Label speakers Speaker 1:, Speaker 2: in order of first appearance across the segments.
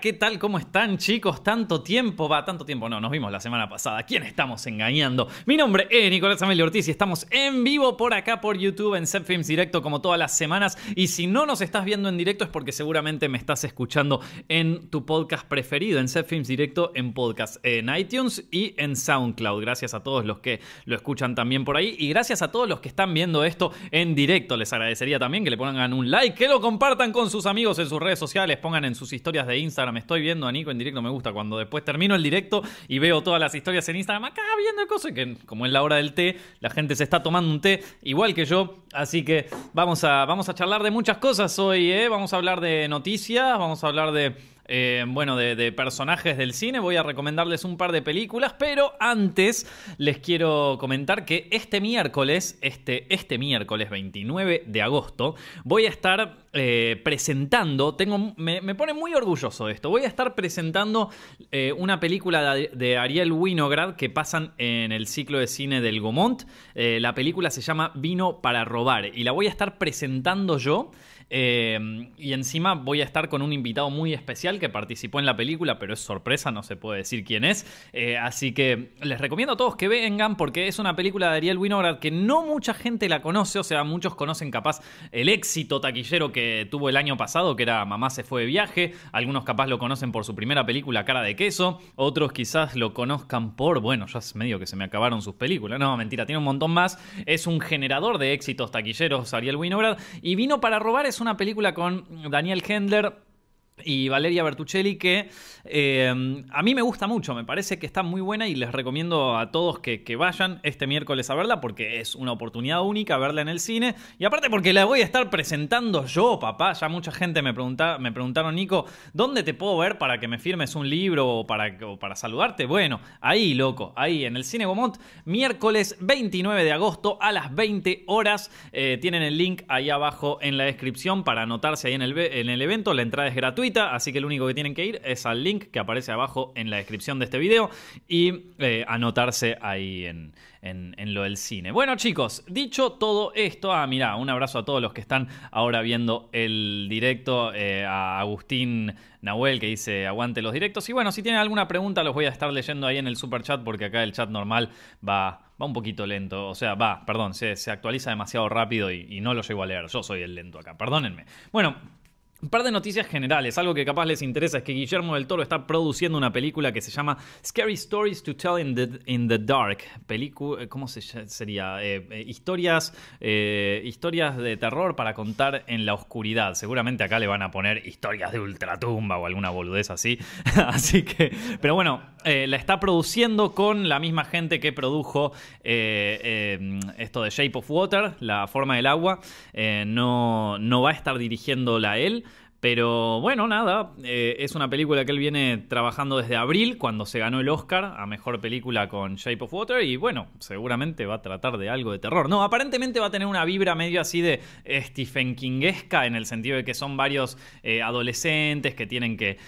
Speaker 1: ¿qué tal? ¿Cómo están chicos? Tanto tiempo, va, tanto tiempo, no, nos vimos la semana pasada. ¿Quién estamos engañando? Mi nombre es Nicolás Amelio Ortiz y estamos en vivo por acá por YouTube en Films Directo como todas las semanas. Y si no nos estás viendo en directo es porque seguramente me estás escuchando en tu podcast preferido, en Films Directo, en podcast, en iTunes y en SoundCloud. Gracias a todos los que lo escuchan también por ahí y gracias a todos los que están viendo esto en directo. Les agradecería también que le pongan un like, que lo compartan con sus amigos en sus redes sociales, pongan en sus historias de Instagram. Estoy viendo a Nico en directo, me gusta cuando después termino el directo y veo todas las historias en Instagram acá viendo y que como es la hora del té, la gente se está tomando un té igual que yo, así que vamos a, vamos a charlar de muchas cosas hoy, ¿eh? vamos a hablar de noticias, vamos a hablar de eh, bueno, de, personajes del cine. Voy a recomendarles un par de películas, pero antes les quiero comentar que este miércoles, este, este miércoles 29 de agosto, voy a estar eh, presentando, tengo, me, pone muy orgulloso esto, voy a estar presentando eh, una película de, Ariel Winograd que pasan en el ciclo de cine del Gomont. la película se llama Vino para robar y la voy a estar presentando yo. Em, y encima voy a estar con un invitado muy especial que participó en la película, pero es sorpresa, no se puede decir quién es. Eh, así que les recomiendo a todos que vengan porque es una película de Ariel Winograd que no mucha gente la conoce, o sea, muchos conocen capaz el éxito taquillero que tuvo el año pasado, que era Mamá se fue de viaje. Algunos capaz lo conocen por su primera película, Cara de Queso. Otros quizás lo conozcan por, bueno, ya es medio que se me acabaron sus películas. No, mentira, tiene un montón más. Es un generador de éxitos taquilleros, Ariel Winograd. Y vino para robar, es una película con Daniel Hendler y Valeria Bertuccelli que eh, a mí me gusta mucho, me parece que está muy buena y les recomiendo a todos que, vayan este miércoles a verla porque es una oportunidad única verla en el cine. Y aparte porque la voy a estar presentando yo, papá, ya mucha gente me, pregunta, me preguntaron, Nico, ¿dónde te puedo ver para que me firmes un libro o para, para saludarte? Bueno, ahí, loco, ahí en el Cine Gomont, miércoles 29 de agosto a las 20 horas, eh, tienen el link ahí abajo en la descripción para anotarse ahí en el, en el evento, la entrada es gratuita así que lo único que tienen que ir es al link que aparece abajo en la descripción de este video y eh, anotarse ahí en, lo del cine. Bueno chicos, dicho todo esto, ah mira, un abrazo a todos los que están ahora viendo el directo, eh, a Agustín Nahuel que dice aguante los directos y bueno, si tienen alguna pregunta los voy a estar leyendo ahí en el super chat porque acá el chat normal va va un poquito lento, o sea, va, perdón, se, actualiza demasiado rápido y, y, no lo llego a leer, yo soy el lento acá, perdónenme. Bueno, un par de noticias generales, algo que capaz les interesa es que Guillermo del Toro está produciendo una película que se llama Scary Stories to Tell in the, in the Dark. Película, ¿cómo se, sería? Eh, eh, historias, eh, historias de terror para contar en la oscuridad. Seguramente acá le van a poner historias de ultratumba o alguna boludez así. así que, pero bueno, la está produciendo con la misma gente que produjo esto de Shape of Water, la forma del agua. no, no va a estar dirigiéndola él. Pero bueno, nada, eh, es una película que él viene trabajando desde abril, cuando se ganó el Oscar a Mejor Película con Shape of Water, y bueno, seguramente va a tratar de algo de terror. No, aparentemente va a tener una vibra medio así de Stephen Kingesca, en el sentido de que son varios eh, adolescentes que tienen que,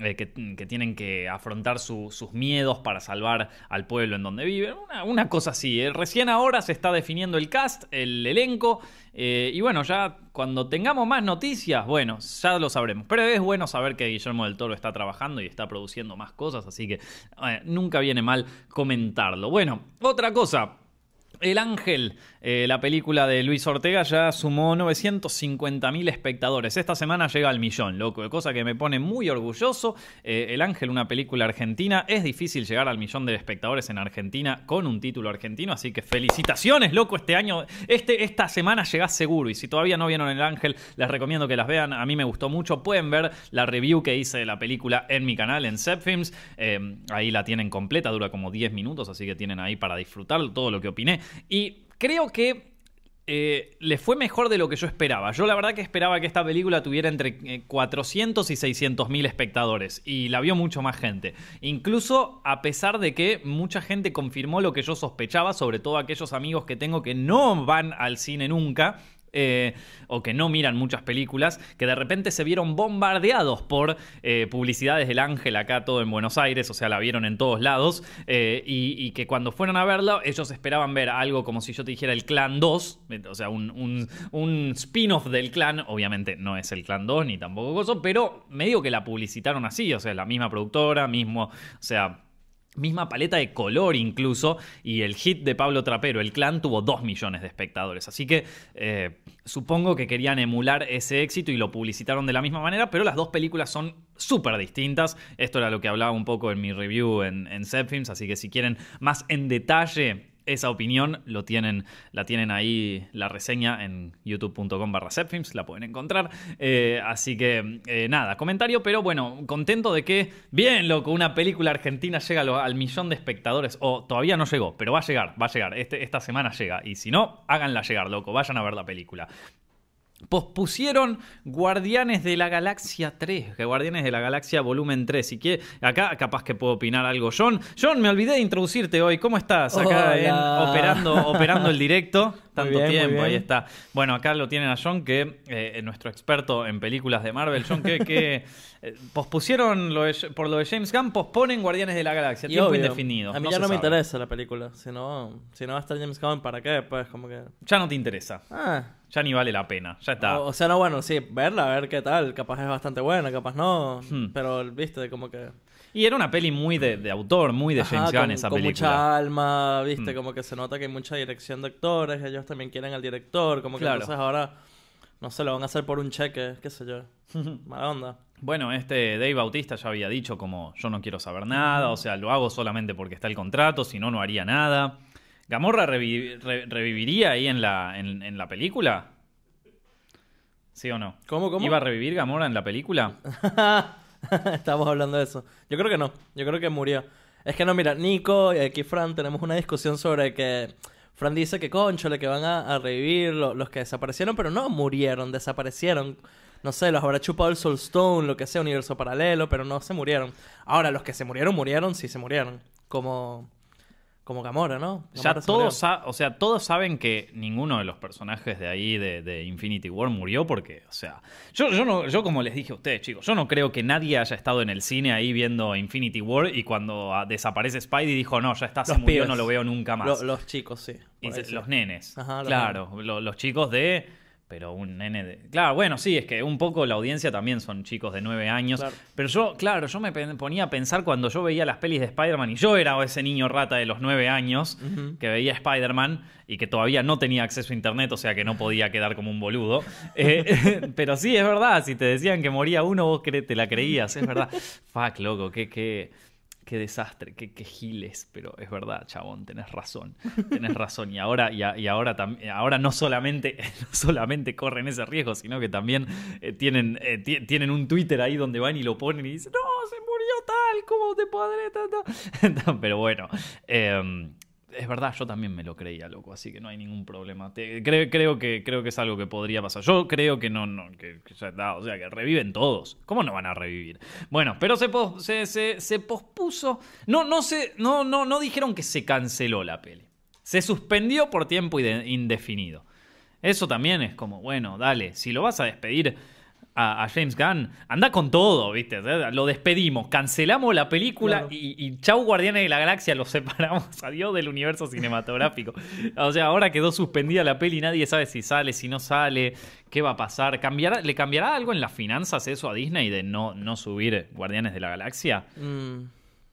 Speaker 1: eh, que, tienen que afrontar sus miedos para salvar al pueblo en donde viven. Una, una cosa así, recién ahora se está definiendo el cast, el elenco, y bueno, ya cuando tengamos más noticias, bueno, ya lo sabremos. Pero es bueno saber que Guillermo del Toro está trabajando y está produciendo más cosas, así que eh, nunca viene mal comentarlo. Bueno, otra cosa. El Ángel, eh, la película de Luis Ortega, ya sumó 950.000 espectadores. Esta semana llega al millón, loco, cosa que me pone muy orgulloso. Eh, El Ángel, una película argentina. Es difícil llegar al millón de espectadores en Argentina con un título argentino, así que felicitaciones, loco, este año, este, esta semana llegás seguro. Y si todavía no vieron El Ángel, les recomiendo que las vean. A mí me gustó mucho. Pueden ver la review que hice de la película en mi canal, en Zepfilms. Eh, ahí la tienen completa, dura como 10 minutos, así que tienen ahí para disfrutar todo lo que opiné. Y creo que eh, le fue mejor de lo que yo esperaba. Yo la verdad que esperaba que esta película tuviera entre 400 eh, y 600 mil espectadores y la vio mucho más gente. Incluso a pesar de que mucha gente confirmó lo que yo sospechaba, sobre todo aquellos amigos que tengo que no van al cine nunca eh, o que no miran muchas películas, que de repente se vieron bombardeados por eh, publicidades del Ángel acá todo en Buenos Aires, o sea, la vieron en todos lados, eh, y, que cuando fueron a verla, ellos esperaban ver algo como si yo te dijera el Clan 2, eh, o sea, un, un- un spin-off del Clan, obviamente no es el Clan 2 ni tampoco cosa, pero medio que la publicitaron así, o sea, la misma productora, mismo, o sea... Misma paleta de color incluso, y el hit de Pablo Trapero, El Clan, tuvo 2 millones de espectadores. Así que eh, supongo que querían emular ese éxito y lo publicitaron de la misma manera, pero las dos películas son súper distintas. Esto era lo que hablaba un poco en mi review en, en así que si quieren más en detalle esa opinión lo tienen, la tienen ahí la reseña en youtube.com barra la pueden encontrar. Eh, así que eh, nada, comentario, pero bueno, contento de que, bien loco, una película argentina llega al millón de espectadores, o todavía no llegó, pero va a llegar, va a llegar, este, esta semana llega, y si no, háganla llegar, loco, vayan a ver la película. Pospusieron Guardianes de la Galaxia 3, que Guardianes de la Galaxia Volumen 3. Y que acá capaz que puedo opinar algo. John, John, me olvidé de introducirte hoy. ¿Cómo estás? Acá en- operando, operando el directo. Tanto
Speaker 2: bien,
Speaker 1: tiempo, ahí está. Bueno, acá lo tienen a John, que eh, es nuestro experto en películas de Marvel. John, que, que eh, pospusieron lo de- por lo de James Gunn, posponen Guardianes de la Galaxia.
Speaker 2: Y
Speaker 1: Tiempo
Speaker 2: obvio,
Speaker 1: indefinido.
Speaker 2: A mí
Speaker 1: no
Speaker 2: ya no me interesa la película. Si no, si no va a estar James Gunn, ¿para qué? Pues como que...
Speaker 1: Ya no te interesa.
Speaker 2: Ah.
Speaker 1: Ya ni vale la pena. Ya está.
Speaker 2: O, o sea, no, bueno, sí, verla, a ver qué tal. Capaz es bastante buena, capaz no.
Speaker 1: Hmm.
Speaker 2: Pero, viste, como que...
Speaker 1: Y era una peli muy de, de autor, muy de James Gunn esa
Speaker 2: con
Speaker 1: película.
Speaker 2: mucha alma, viste,
Speaker 1: Hmm.
Speaker 2: como que se nota que hay mucha dirección de actores. Ellos también quieren al director. Como que
Speaker 1: Claro.
Speaker 2: entonces ahora... No sé, lo van a hacer por un cheque, qué sé yo. Mala onda.
Speaker 1: Bueno, este Dave Bautista ya había dicho como yo no quiero saber nada, o sea, lo hago solamente porque está el contrato, si no, no haría nada. ¿Gamorra revi- re- reviviría ahí en la, en, en la película? ¿Sí o no?
Speaker 2: ¿Cómo, cómo?
Speaker 1: ¿Iba a revivir Gamora en la película?
Speaker 2: Estamos hablando de eso. Yo creo que no. Yo creo que murió. Es que no, mira, Nico y aquí Fran tenemos una discusión sobre que Fran dice que conchole, que van a, a revivir lo- los que desaparecieron, pero no murieron, desaparecieron. No sé, los habrá chupado el Soulstone, lo que sea, universo paralelo, pero no se murieron. Ahora, los que se murieron, murieron, sí se murieron. Como, como Gamora, ¿no?
Speaker 1: Ya
Speaker 2: Gamora
Speaker 1: todos, o sea, todos saben que ninguno de los personajes de ahí de, de Infinity War murió porque, o sea, yo, yo no, yo como les dije a ustedes, chicos, yo no creo que nadie haya estado en el cine ahí viendo Infinity War y cuando ah, desaparece Spidey dijo, no, ya está, se
Speaker 2: Los
Speaker 1: murió,
Speaker 2: pibes.
Speaker 1: no lo veo nunca más.
Speaker 2: Lo- los chicos, sí.
Speaker 1: Y los nenes.
Speaker 2: Ajá, los
Speaker 1: claro, lo- los chicos de. Pero un nene de. Claro, bueno, sí, es que un poco la audiencia también son chicos de nueve años.
Speaker 2: Claro.
Speaker 1: Pero yo, claro, yo me ponía a pensar cuando yo veía las pelis de Spider-Man y yo era ese niño rata de los nueve años que veía Spider-Man y que todavía no tenía acceso a internet, o sea que no podía quedar como un boludo. Eh, pero sí, es verdad, si te decían que moría uno, vos te la creías, es verdad. Fuck, loco, qué, qué, qué desastre, qué, qué giles, pero es verdad, chabón, tenés razón, tenés razón. Y ahora, y, a- y ahora, ahora no, solamente, solamente corren ese riesgo, sino que también eh, tienen, eh, ti- tienen un Twitter ahí donde van y lo ponen y dicen, no, se murió tal, ¿cómo te podré? ta, ta?". pero bueno, eh, es verdad, yo también me lo creía, loco, así que no hay ningún problema. Creo, creo, que, creo que es algo que podría pasar. Yo creo que no, no que, que ya está, o sea, que reviven todos. ¿Cómo no van a revivir? Bueno, pero se, se, se- pospuso. No, no, se, no, no, no dijeron que se canceló la peli. Se suspendió por tiempo inde- indefinido. Eso también es como, bueno, dale, si lo vas a despedir a, a James Gunn, anda con todo, ¿viste? Lo despedimos, cancelamos la película
Speaker 2: Claro.
Speaker 1: y, y chau Guardianes de la Galaxia, lo separamos, adiós del universo cinematográfico. O sea, ahora quedó suspendida la peli, nadie sabe si sale, si no sale, qué va a pasar. ¿Cambiará, ¿Le cambiará algo en las finanzas eso a Disney de no, no subir Guardianes de la Galaxia?
Speaker 2: Mm,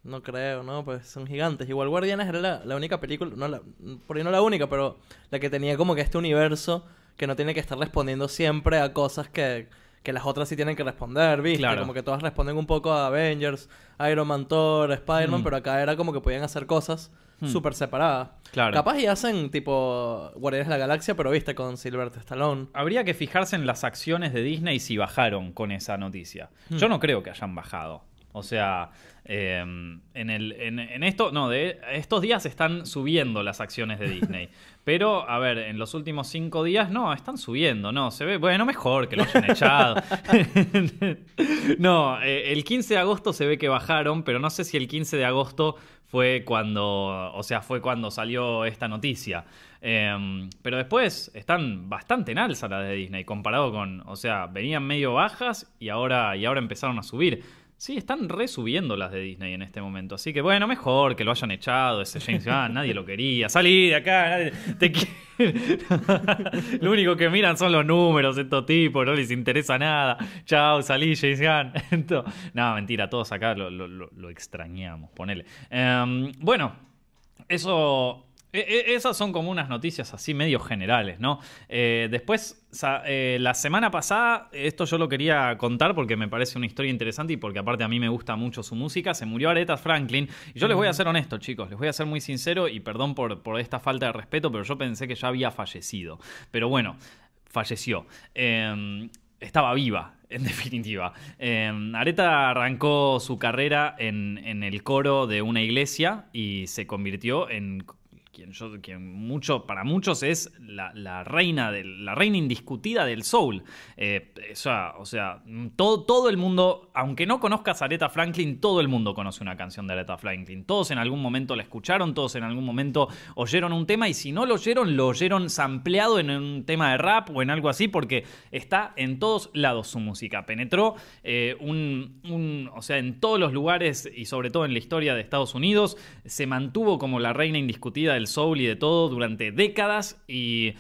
Speaker 2: no creo, ¿no? Pues son gigantes. Igual Guardianes era la, la única película, no la, por ahí no la única, pero la que tenía como que este universo que no tiene que estar respondiendo siempre a cosas que, que las otras sí tienen que responder, ¿viste?
Speaker 1: Claro.
Speaker 2: Como que todas responden un poco a Avengers, Iron Man, Thor, Spider-Man,
Speaker 1: Mm.
Speaker 2: pero acá era como que podían hacer cosas súper separadas.
Speaker 1: Claro.
Speaker 2: Capaz y hacen tipo Guardianes de la Galaxia, pero viste, con Sylvester Stallone.
Speaker 1: Habría que fijarse en las acciones de Disney si bajaron con esa noticia. Yo no creo que hayan bajado. O sea, eh, en, el, en, en esto, no, de estos días están subiendo las acciones de Disney. Pero, a ver, en los últimos cinco días, no, están subiendo, no, se ve, bueno, mejor que lo hayan echado. no, eh, el 15 de agosto se ve que bajaron, pero no sé si el 15 de agosto fue cuando, o sea, fue cuando salió esta noticia. Eh, pero después están bastante en alza las de Disney, comparado con, o sea, venían medio bajas y ahora, y ahora empezaron a subir. Sí, están resubiendo las de Disney en este momento. Así que bueno, mejor que lo hayan echado ese James Gunn. nadie lo quería. Salí de acá, nadie te quiere. lo único que miran son los números, estos tipos, no les interesa nada. Chao, salí, James Gunn. no, mentira, todos acá lo, lo, lo extrañamos, ponele. Um, bueno, eso esas son como unas noticias así medio generales, ¿no? Eh, después, eh, la semana pasada, esto yo lo quería contar porque me parece una historia interesante y porque aparte a mí me gusta mucho su música, se murió Aretha Franklin. Y yo les voy a ser honesto, chicos, les voy a ser muy sincero y perdón por, por esta falta de respeto, pero yo pensé que ya había fallecido. Pero bueno, falleció. Eh, estaba viva, en definitiva. Eh, Areta arrancó su carrera en, en, el coro de una iglesia y se convirtió en quien, mucho, para muchos es la, reina del, la reina indiscutida del soul. Eh, o sea, todo, todo el mundo, aunque no conozcas a Aretha Franklin, todo el mundo conoce una canción de Aretha Franklin. Todos en algún momento la escucharon, todos en algún momento oyeron un tema y si no lo oyeron, lo oyeron sampleado en un tema de rap o en algo así porque está en todos lados su música. Penetró eh, un, o sea, en todos los lugares y sobre todo en la historia de Estados Unidos, se mantuvo como la reina indiscutida del soul y de todo durante décadas y...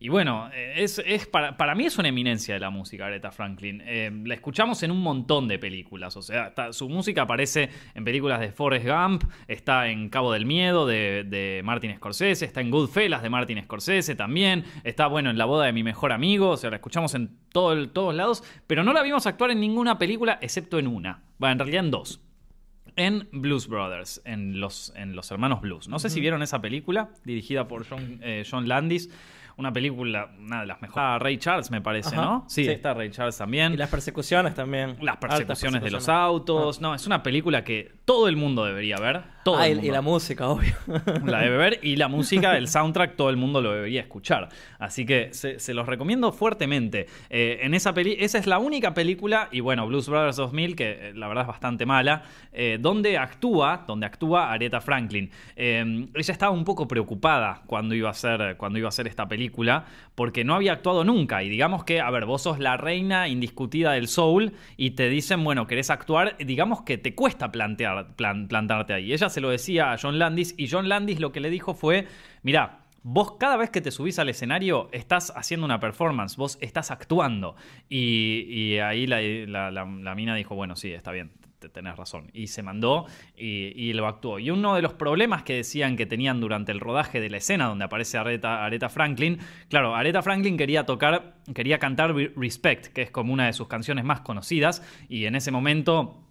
Speaker 1: Y bueno, es, es para, para, mí es una eminencia de la música, Aretha Franklin. Eh, la escuchamos en un montón de películas. O sea, está, su música aparece en películas de Forrest Gump, está en Cabo del Miedo de, de, Martin Scorsese, está en Goodfellas de Martin Scorsese también, está, bueno, en La boda de mi mejor amigo. O sea, la escuchamos en todo, todos lados, pero no la vimos actuar en ninguna película excepto en una. Bueno, en realidad en dos en Blues Brothers, en los, en los hermanos Blues. No sé si vieron esa película, dirigida por John, eh, John Landis. Una película, una de las mejores. Ah, Ray Charles, me parece,
Speaker 2: Ajá,
Speaker 1: ¿no? Sí,
Speaker 2: sí.
Speaker 1: está Ray Charles también.
Speaker 2: Y las persecuciones también.
Speaker 1: Las persecuciones, de los autos. No, es una película que todo el mundo debería ver. Todo
Speaker 2: Ah,
Speaker 1: el
Speaker 2: y,
Speaker 1: mundo.
Speaker 2: y la música, obvio.
Speaker 1: La debe ver y la música, el soundtrack, todo el mundo lo debería escuchar. Así que se, se los recomiendo fuertemente. Eh, en esa peli esa es la única película, y bueno, Blues Brothers 2000, que eh, la verdad es bastante mala, eh, donde actúa, donde actúa Aretha Franklin. Eh, ella estaba un poco preocupada cuando iba a hacer, cuando iba a hacer esta película, porque no había actuado nunca. Y digamos que, a ver, vos sos la reina indiscutida del soul y te dicen, bueno, querés actuar, digamos que te cuesta plantear, plan, plantarte ahí. Ella se lo decía a John Landis y John Landis lo que le dijo fue, mira, Vos cada vez que te subís al escenario estás haciendo una performance, vos estás actuando. Y, ahí la, mina dijo, bueno, sí, está bien, tenés razón. Y se mandó y, lo actuó. Y uno de los problemas que decían que tenían durante el rodaje de la escena donde aparece Aretha Franklin, claro, Aretha Franklin quería tocar, quería cantar Respect, que es como una de sus canciones más conocidas, y en ese momento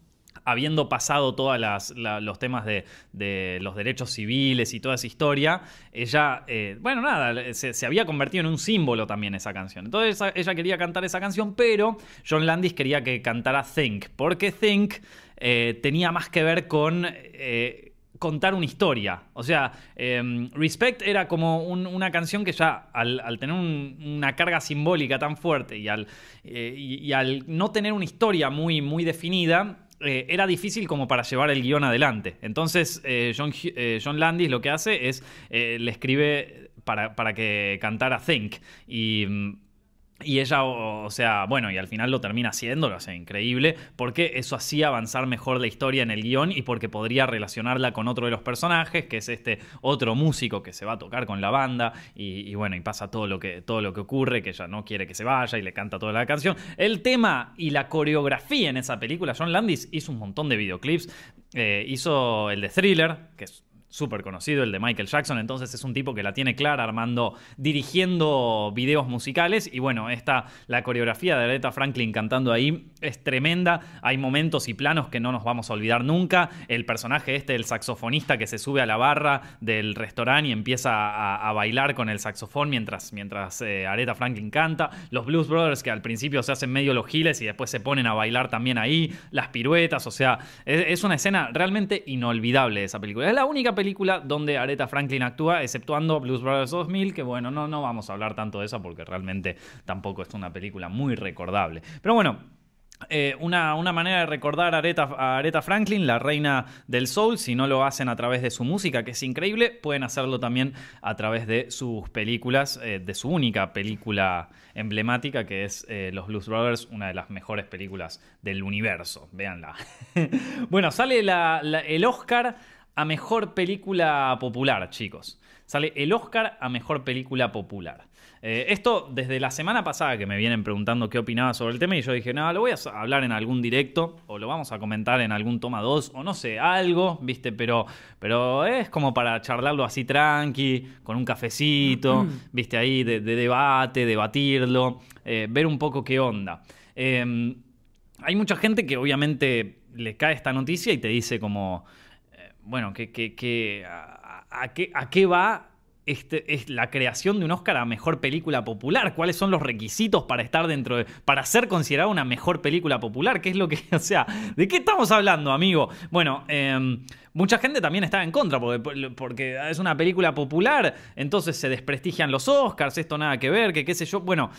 Speaker 1: habiendo pasado todos los temas de, los derechos civiles y toda esa historia, ella, eh, bueno, nada, se, había convertido en un símbolo también esa canción. Entonces ella quería cantar esa canción, pero John Landis quería que cantara Think, porque Think eh, tenía más que ver con... Eh, contar una historia. O sea, eh, Respect era como un, una canción que ya al, tener un, una carga simbólica tan fuerte y al, y al no tener una historia muy, muy definida, eh, era difícil como para llevar el guion adelante. Entonces, eh, John, eh, John, Landis lo que hace es eh, le escribe para, para, que cantara Think. Y. Y ella, o, sea, bueno, y al final lo termina haciendo, lo hace increíble, porque eso hacía avanzar mejor la historia en el guion y porque podría relacionarla con otro de los personajes, que es este otro músico que se va a tocar con la banda, y, y bueno, y pasa todo lo, que, todo lo que ocurre, que ella no quiere que se vaya y le canta toda la canción. El tema y la coreografía en esa película, John Landis hizo un montón de videoclips, eh, hizo el de Thriller, que es súper conocido, el de Michael Jackson, entonces es un tipo que la tiene clara armando, dirigiendo videos musicales y bueno, esta, la coreografía de Aretha Franklin cantando ahí es tremenda, hay momentos y planos que no nos vamos a olvidar nunca, el personaje este, el saxofonista que se sube a la barra del restaurante y empieza a, bailar con el saxofón mientras, mientras eh, Aretha Franklin canta, los Blues Brothers que al principio se hacen medio los giles y después se ponen a bailar también ahí, las piruetas, o sea, es, es una escena realmente inolvidable de esa película, es la única película donde Aretha Franklin actúa, exceptuando Blues Brothers 2000, que bueno, no, no vamos a hablar tanto de esa porque realmente tampoco es una película muy recordable. Pero bueno, eh, una, una, manera de recordar a Aretha, Franklin, la reina del soul, si no lo hacen a través de su música, que es increíble, pueden hacerlo también a través de sus películas, eh, de su única película emblemática, que es eh, Los Blues Brothers, una de las mejores películas del universo. Véanla. bueno, sale el Oscar a Mejor Película Popular, chicos. Sale el Oscar a Mejor Película Popular. Eh, esto desde la semana pasada que me vienen preguntando qué opinaba sobre el tema y yo dije, no, lo voy a hablar en algún directo o lo vamos a comentar en algún toma 2 o no sé, algo, viste, pero, pero es como para charlarlo así tranqui, con un cafecito, viste, ahí de, debate, debatirlo, eh, ver un poco qué onda. Em, hay mucha gente que obviamente le cae esta noticia y te dice como bueno, que, a, qué, ¿a qué va este, es la creación de un Oscar a mejor película popular. ¿Cuáles son los requisitos para estar dentro de. para ser considerada una mejor película popular? ¿Qué es lo que. O sea, ¿de qué estamos hablando, amigo? Bueno, em, mucha gente también está en contra porque, porque, es una película popular, entonces se desprestigian los Oscars, esto nada que ver, que qué sé yo. Bueno,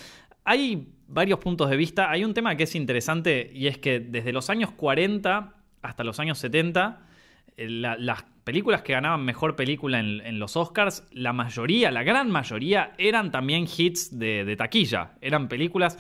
Speaker 1: hay varios puntos de vista. Hay un tema que es interesante y es que desde los años 40 hasta los años 70 las películas que ganaban mejor película en, los Oscars, la mayoría, la gran mayoría, eran también hits de, taquilla. Eran películas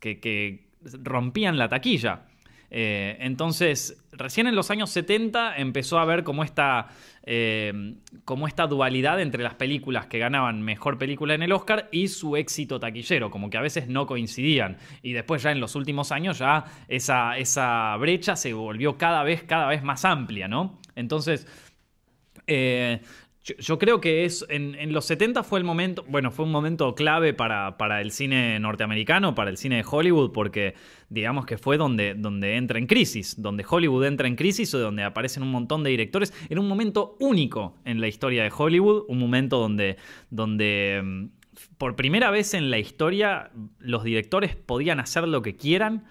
Speaker 1: que, rompían la taquilla. Eh, entonces, recién en los años 70 empezó a haber como esta, eh, como esta dualidad entre las películas que ganaban mejor película en el Oscar y su éxito taquillero, como que a veces no coincidían. Y después ya en los últimos años ya esa, esa brecha se volvió cada vez, cada vez más amplia, ¿no? Entonces, eh, yo, creo que es en, los 70 fue el momento, bueno, fue un momento clave para, para, el cine norteamericano, para el cine de Hollywood, porque digamos que fue donde, donde entra en crisis, donde Hollywood entra en crisis o donde aparecen un montón de directores. Era un momento único en la historia de Hollywood, un momento donde, donde mm, por primera vez en la historia los directores podían hacer lo que quieran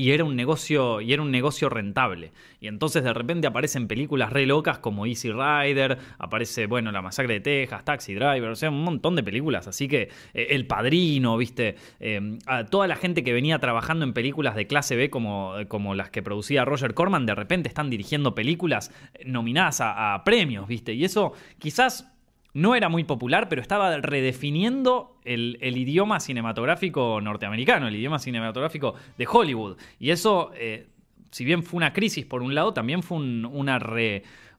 Speaker 1: y era un negocio y era un negocio rentable. Y entonces de repente aparecen películas re locas como Easy Rider aparece bueno la masacre de Texas Taxi Driver o sea un montón de películas. Así que eh, El Padrino viste eh, a toda la gente que venía trabajando en películas de clase B como, como las que producía Roger Corman de repente están dirigiendo películas nominadas a, a premios viste y eso quizás no era muy popular, pero estaba redefiniendo el, idioma cinematográfico norteamericano, el idioma cinematográfico de Hollywood. Y eso, eh, si bien fue una crisis por un lado, también fue una,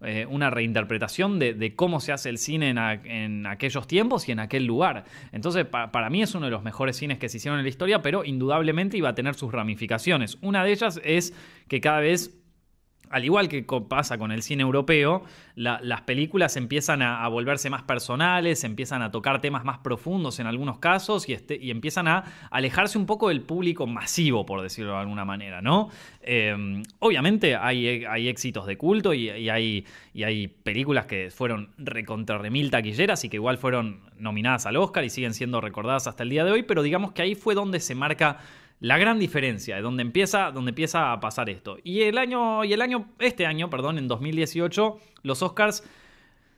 Speaker 1: eh, una reinterpretación de, cómo se hace el cine en, aquellos tiempos y en aquel lugar. Entonces, para mí es uno de los mejores cines que se hicieron en la historia, pero indudablemente iba a tener sus ramificaciones. Una de ellas es que cada vez al igual que pasa con el cine europeo, las películas empiezan a, volverse más personales, empiezan a tocar temas más profundos en algunos casos y, este, y empiezan a alejarse un poco del público masivo, por decirlo de alguna manera, ¿no? Em, obviamente hay, hay, éxitos de culto y, hay, y, hay, películas que fueron recontra mil taquilleras y que igual fueron nominadas al Oscar y siguen siendo recordadas hasta el día de hoy, pero digamos que ahí fue donde se marca la gran diferencia de donde empieza, donde empieza a pasar esto. Y el año, y el año, este año, perdón, en 2018, los Oscars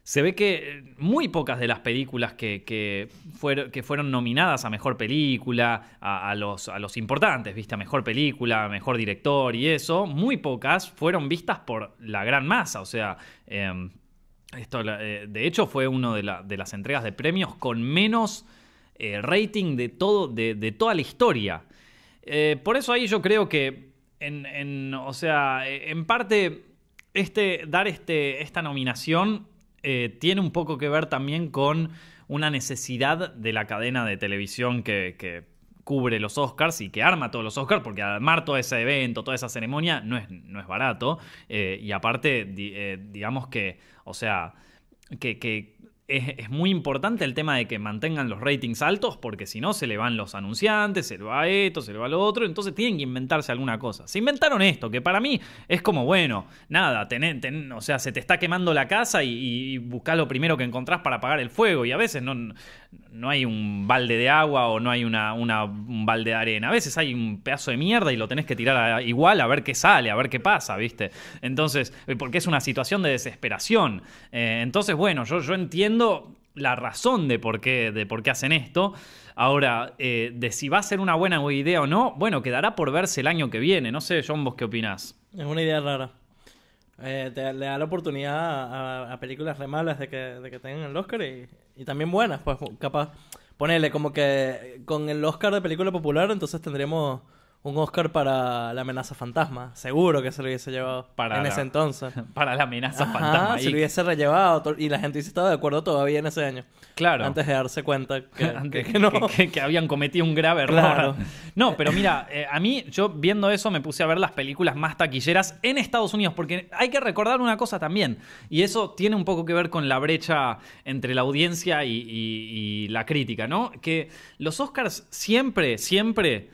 Speaker 1: se ve que muy pocas de las películas que, fueron, nominadas a mejor película, a, los, a, los, importantes, ¿viste? A mejor película, mejor director y eso, muy pocas fueron vistas por la gran masa. O sea, em, esto, eh, de hecho, fue una de, las entregas de premios con menos eh, rating de, todo, de toda la historia. Eh, por eso ahí yo creo que, en, o sea, en parte, este, dar este, esta nominación eh, tiene un poco que ver también con una necesidad de la cadena de televisión que, cubre los Oscars y que arma todos los Oscars, porque armar todo ese evento, toda esa ceremonia, no es, no es barato. Eh, y aparte, digamos que, o sea, que, que es, es muy importante el tema de que mantengan los ratings altos, porque si no se le van los anunciantes, se le va esto, se le va lo otro, entonces tienen que inventarse alguna cosa. Se inventaron esto, que para mí es como, bueno, nada, tené- ten- o sea, se te está quemando la casa y, y lo primero que encontrás para apagar el fuego, y a veces no, no hay un balde de agua o no hay una, un balde de arena, a veces hay un pedazo de mierda y lo tenés que tirar a- igual a ver qué sale, a ver qué pasa, ¿viste? Entonces, eh, porque es una situación de desesperación. Eh, entonces, bueno, yo, yo entiendo la razón de por qué, de por qué hacen esto. Ahora, eh, de si va a ser una buena idea o no, bueno, quedará por verse el año que viene. No sé, John, vos qué opinás.
Speaker 2: Es una idea rara. Eh, te- le da la oportunidad a, películas re malas de que, de que tengan el Oscar y, y también buenas, pues capaz. Ponerle como que con el Oscar de película popular, entonces tendríamos un Oscar para La amenaza fantasma. Seguro que se lo hubiese llevado
Speaker 1: Para
Speaker 2: en
Speaker 1: la-
Speaker 2: ese entonces.
Speaker 1: Para la amenaza
Speaker 2: Ajá,
Speaker 1: fantasma.
Speaker 2: se lo hubiese rellevado y la gente hubiese estado de acuerdo todavía en ese año.
Speaker 1: Claro.
Speaker 2: Antes de darse cuenta que,
Speaker 1: Antes
Speaker 2: que- que no.
Speaker 1: que- que- que habían cometido un grave error.
Speaker 2: Claro.
Speaker 1: No, pero mira, eh, a mí, yo viendo eso, me puse a ver las películas más taquilleras en Estados Unidos, porque hay que recordar una cosa también, y eso tiene un poco que ver con la brecha entre la audiencia y, y- y la crítica, ¿no? Que los Oscars siempre, siempre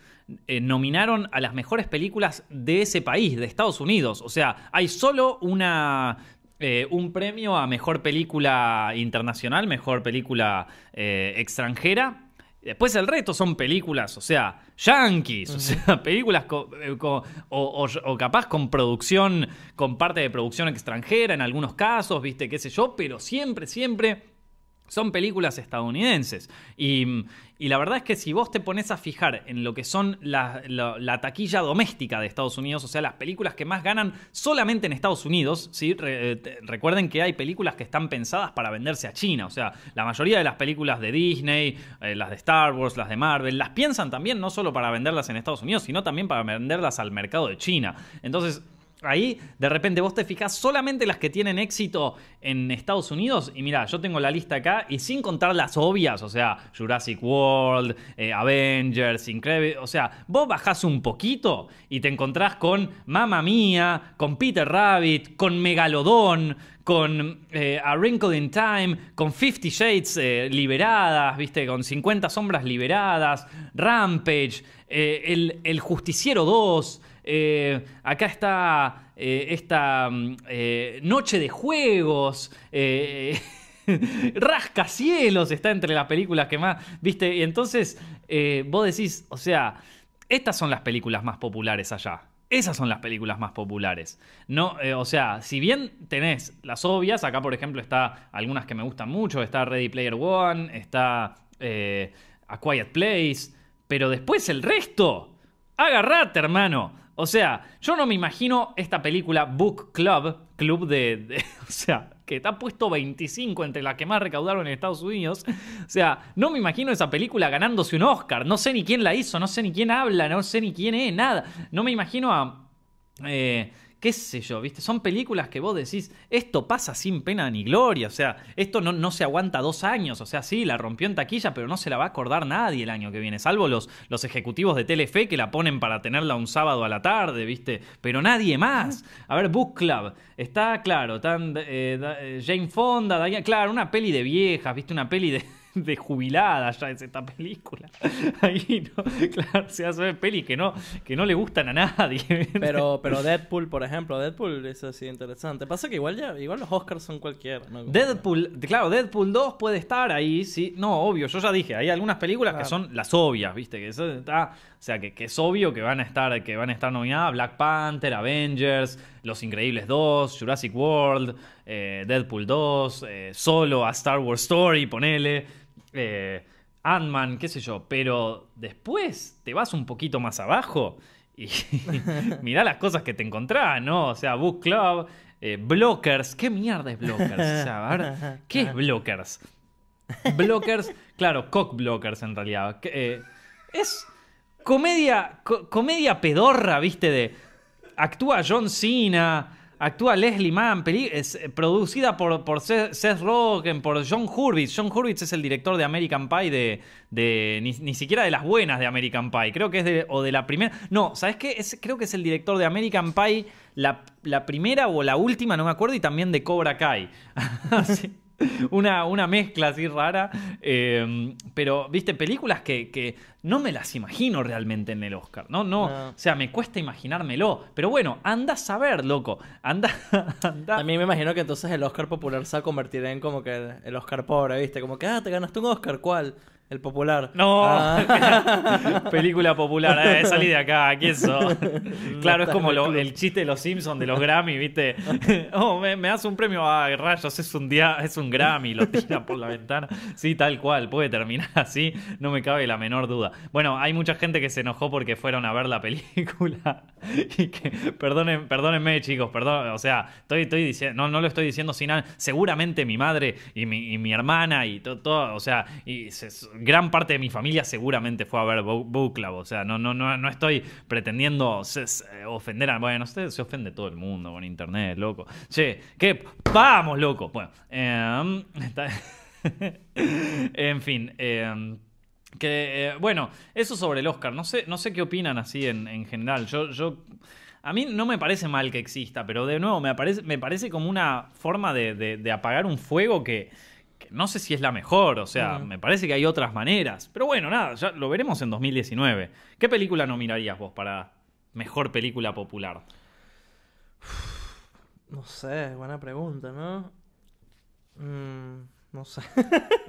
Speaker 1: eh, nominaron a las mejores películas de ese país, de Estados Unidos. O sea, hay solo una eh, un premio a mejor película internacional, mejor película eh, extranjera. Después el resto son películas, o sea, yankees, o sea, películas co- co- o, o- o capaz con producción, con parte de producción extranjera en algunos casos, viste, qué sé yo, pero siempre, siempre son películas estadounidenses. Y, y la verdad es que si vos te pones a fijar en lo que son la, la- la taquilla doméstica de Estados Unidos, o sea, las películas que más ganan solamente en Estados Unidos, ¿sí? Te- recuerden que hay películas que están pensadas para venderse a China. O sea, la mayoría de las películas de Disney, eh, las de Star Wars, las de Marvel, las piensan también no solo para venderlas en Estados Unidos, sino también para venderlas al mercado de China. Entonces, Ahí, de repente, vos te fijás solamente las que tienen éxito en Estados Unidos. Y mira, yo tengo la lista acá. Y sin contar las obvias, o sea, Jurassic World, eh, Avengers, Incredible. O sea, vos bajás un poquito y te encontrás con Mamma Mía, con Peter Rabbit, con Megalodón, con eh, A Wrinkle in Time, con 50 Shades eh, liberadas, ¿viste? Con 50 sombras liberadas, Rampage, el, el Justiciero 2. Eh, acá está eh, esta mm, eh, Noche de Juegos. Rascacielos está entre las películas que más. ¿Viste? Y entonces vos decís, o sea, estas son las películas más populares allá. Esas son las películas más populares. No, o sea, si bien tenés las obvias, acá por ejemplo está algunas que me gustan mucho, está Ready Player One, está A Quiet Place, pero después el resto, agarrate hermano. O sea, yo no me imagino esta película Book Club, club de, o sea, que está puesto 25 entre las que más recaudaron en Estados Unidos. O sea, no me imagino esa película ganándose un Oscar. No sé ni quién la hizo, no sé ni quién habla, no sé ni quién es, nada. No me imagino a... eh, qué sé yo, ¿viste? Son películas que vos decís, esto pasa sin pena ni gloria, o sea, esto no, no se aguanta dos años, o sea, sí, la rompió en taquilla, pero no se la va a acordar nadie el año que viene, salvo los, los ejecutivos de Telefe que la ponen para tenerla un sábado a la tarde, ¿viste? Pero nadie más. A ver, Book Club, está claro, están eh, eh, Jane Fonda, Diane- claro, una peli de viejas, ¿viste? Una peli de de jubilada ya es esta película. Ahí no, claro, se hace peli que no, que no le gustan a nadie.
Speaker 2: Pero, pero Deadpool, por ejemplo, Deadpool es así interesante. Pasa que igual ya, igual los Oscars son cualquiera,
Speaker 1: Deadpool, claro, Deadpool 2 puede estar ahí, sí. No, obvio, yo ya dije, hay algunas películas que son las obvias, ¿viste? Que eso está, o sea, que, que es obvio que van a estar que van a estar nominadas Black Panther, Avengers, Los Increíbles 2, Jurassic World, eh, Deadpool 2, eh, Solo a Star Wars Story, ponele, eh, Ant-Man, qué sé yo, pero después te vas un poquito más abajo y mirá las cosas que te encontrás, ¿no? O sea, Book Club, eh, Blockers, ¿qué mierda es Blockers? O sea, ¿qué es Blockers? Blockers, claro, cock blockers en realidad. Eh, es comedia, co- comedia pedorra, viste, de actúa John Cena, actúa Leslie Mann, producida por, Seth Rogen, por John Hurwitz. John Hurwitz es el director de American Pie de, ni, ni siquiera de las buenas de American Pie. Creo que es de, o de la primera. No, ¿sabes qué? Es, creo que es el director de American Pie, la, la primera o la última, no me acuerdo, y también de Cobra Kai. Así- una, una mezcla así rara. eh, pero, viste, películas que, que no me las imagino realmente en el Oscar. No, no,
Speaker 2: No.
Speaker 1: O sea, me cuesta imaginármelo. Pero bueno, anda a saber, loco. Anda, anda.
Speaker 2: También me imagino que entonces el Oscar popular se va a convertir en como que el Oscar pobre, ¿viste? Como que, ah, te ganaste un Oscar, ¿cuál? El popular.
Speaker 1: No,
Speaker 2: Ah.
Speaker 1: película popular, eh, salí de acá, ¿quién sos? claro, es como
Speaker 2: el
Speaker 1: lo-
Speaker 2: club.
Speaker 1: el chiste de los Simpsons, de los Grammy, ¿viste? Oh, me, me das un premio a rayos, es un día, es un Grammy, lo tira por la ventana. Sí, tal cual, puede terminar así, no me cabe la menor duda. Bueno, hay mucha gente que se enojó porque fueron a ver la película. Y que, perdonen, perdónenme, chicos, perdón, o sea, estoy, estoy diciendo, no, no lo estoy diciendo sin nada. Seguramente mi madre y mi, y mi hermana y to- todo, o sea, y se- gran parte de mi familia seguramente fue a ver Bo- Book. O sea, no, no, no, no estoy pretendiendo ofender a. Bueno, usted se ofende todo el mundo con internet, loco. Che, ¿qué? ¡Vamos, loco! Bueno, em, en fin. em, que, eh, bueno, eso sobre el Oscar. No sé, no sé qué opinan así en, en general. Yo, yo, a mí no me parece mal que exista, pero de nuevo me parece, me parece como una forma de apagar un fuego que, que no sé si es la mejor. O sea, me parece que hay otras maneras. Pero bueno, nada, ya lo veremos en 2019. ¿Qué película nominarías vos para mejor película popular?
Speaker 2: No sé, buena pregunta, ¿no? Mm, no sé.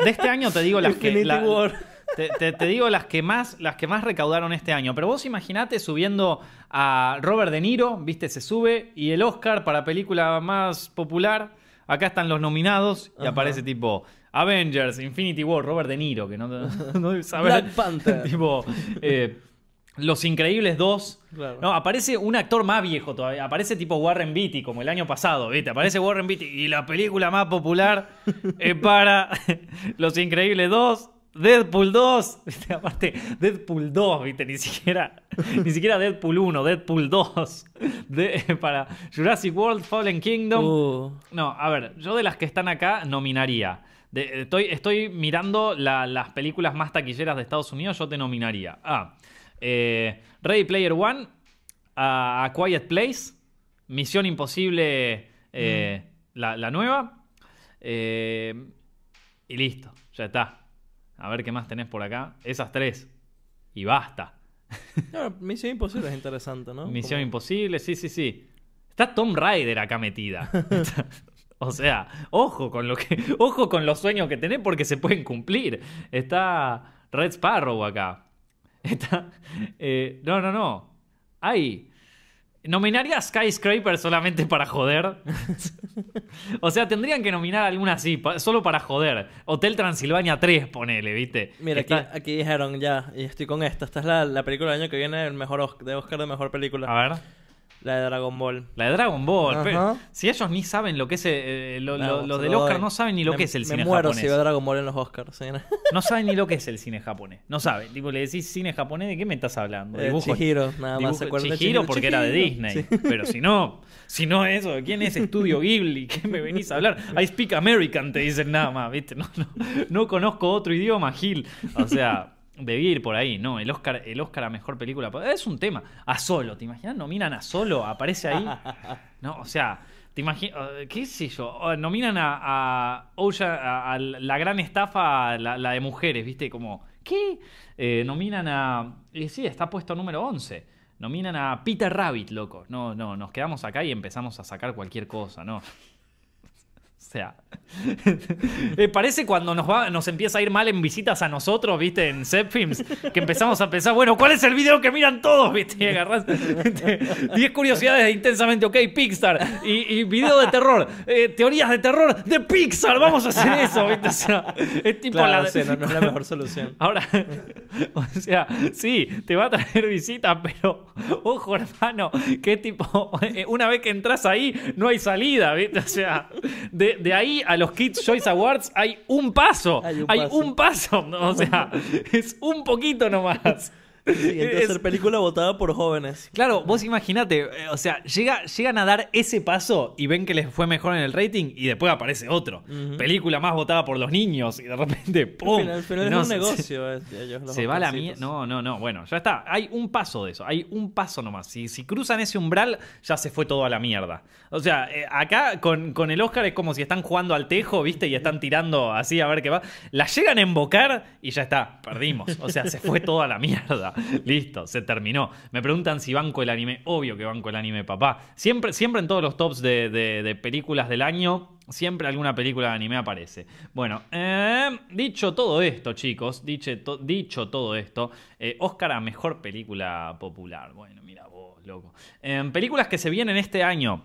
Speaker 1: De este año te digo las que.
Speaker 2: Infinity
Speaker 1: la-
Speaker 2: War.
Speaker 1: Te, te- te digo las que más las que más recaudaron este año. Pero vos imaginate subiendo a Robert De Niro, viste, se sube, y el Oscar para película más popular. Acá están los nominados y
Speaker 2: Ajá.
Speaker 1: aparece tipo Avengers, Infinity War, Robert De Niro, que no, no debe saber.
Speaker 2: Black Panther.
Speaker 1: tipo eh, Los Increíbles 2.
Speaker 2: Claro.
Speaker 1: No, aparece un actor más viejo todavía. Aparece tipo Warren Beatty, como el año pasado, ¿viste? Aparece Warren Beatty. Y la película más popular es para Los Increíbles 2, Deadpool 2. ¿viste? Aparte, Deadpool 2, ¿viste? Ni siquiera, ni siquiera Deadpool 1, Deadpool 2. De- para Jurassic World, Fallen Kingdom.
Speaker 2: Uh,
Speaker 1: No, a ver, yo de las que están acá nominaría. De- estoy, estoy mirando la- las películas más taquilleras de Estados Unidos, yo te nominaría. A. eh, Ready Player One, a, A Quiet Place, Misión Imposible, eh, la, la nueva. eh, y listo, ya está. A ver qué más tenés por acá. Esas tres. Y basta.
Speaker 2: no, Misión Imposible es interesante, ¿no?
Speaker 1: Misión Imposible, sí, sí, sí. Está Tom Raider acá metida. o sea, ojo con lo que. Ojo con los sueños que tenés porque se pueden cumplir. Está Red Sparrow acá. Está. eh, no, no, no. Hay. ¿Nominaría a Skyscraper solamente para joder? o sea, tendrían que nominar alguna así, pa- solo para joder. Hotel Transilvania 3, ponele, ¿viste?
Speaker 2: Mira, aquí, aquí dijeron ya, y estoy con esta. Esta es la, la película del año que viene, el mejor Oscar, de Oscar de mejor película.
Speaker 1: A ver.
Speaker 2: La de Dragon Ball.
Speaker 1: La de Dragon Ball. Pero si ellos ni saben lo que es. eh, lo,
Speaker 2: No,
Speaker 1: lo- lo
Speaker 2: se
Speaker 1: del Oscar
Speaker 2: doy.
Speaker 1: no saben ni lo
Speaker 2: Me-
Speaker 1: que es el
Speaker 2: me
Speaker 1: cine
Speaker 2: muero
Speaker 1: japonés.
Speaker 2: si veo Dragon Ball en los Oscars. ¿sí?
Speaker 1: No saben ni lo que es el cine japonés. No saben. Tipo, le decís cine japonés, ¿de qué me estás hablando?
Speaker 2: Eh,
Speaker 1: Dibujos-
Speaker 2: Chihiro, nada más se de
Speaker 1: Chihiro
Speaker 2: Chihiro,
Speaker 1: porque era de. Disney.
Speaker 2: Sí.
Speaker 1: Pero si no, si no eso, ¿quién es Estudio Ghibli? ¿Qué me venís a hablar? I speak American, te dicen nada más, ¿viste? No, no, no conozco otro idioma, Gil. O sea, debí ir por ahí, ¿no? El Oscar, el Oscar a mejor película. Es un tema. A Solo, ¿te imaginas? Nominan a Solo, aparece ahí. No, o sea, te imaginas, qué sé yo, nominan a, a, Ocean- a- a la gran estafa, la, la de mujeres, ¿viste? Como, ¿qué? Eh, nominan a, y sí, está puesto número 11. Nominan a Peter Rabbit, loco. No, no, nos quedamos acá y empezamos a sacar cualquier cosa, ¿no? O sea, eh, parece cuando nos, va, nos empieza a ir mal en visitas a nosotros, ¿viste? En Zepfilms, que empezamos a pensar, bueno, ¿cuál es el video que miran todos? ¿Viste? Y agarrás 10 curiosidades de intensamente, ok, Pixar, y, y video de terror, eh, teorías de terror de Pixar, vamos a hacer eso, ¿viste? O sea, es tipo
Speaker 2: Claro,
Speaker 1: la...
Speaker 2: sí, no, no es la mejor solución.
Speaker 1: Ahora, o sea, sí, te va a traer visita, pero ojo, hermano, que tipo, eh, una vez que entras ahí, no hay salida, ¿viste? O sea, de, de ahí a los Kids Choice Awards hay un paso.
Speaker 2: Hay
Speaker 1: Hay
Speaker 2: un
Speaker 1: un
Speaker 2: paso.
Speaker 1: paso. ¿no? O sea, es un poquito nomás. Es-
Speaker 2: hacer película votada por jóvenes.
Speaker 1: Claro, vos imaginate, eh, o sea, llega, llegan a dar ese paso y ven que les fue mejor en el rating y después aparece otro. Película más votada por los niños y de repente, ¡pum! Y no,
Speaker 2: es un
Speaker 1: se-
Speaker 2: negocio. ellos, los
Speaker 1: Se va la mierda. No, no, no. Bueno, ya está. Hay un paso de eso. Hay un paso nomás. Si, si cruzan ese umbral, ya se fue todo a la mierda. O sea, eh, acá con, con el Oscar es como si están jugando al tejo, ¿viste? Y están tirando así a ver qué va. La llegan a embocar y ya está. Perdimos. O sea, se fue todo a la mierda. Listo, se terminó. Me preguntan si banco el anime. Obvio que banco el anime, papá. Siempre, siempre en todos los tops de, películas del año. Siempre alguna película de anime aparece. Bueno, eh, dicho todo esto, chicos, dicho, dicho todo esto, eh, Oscar a mejor película popular. Bueno, mira vos, loco. Eh, películas que se vienen este año.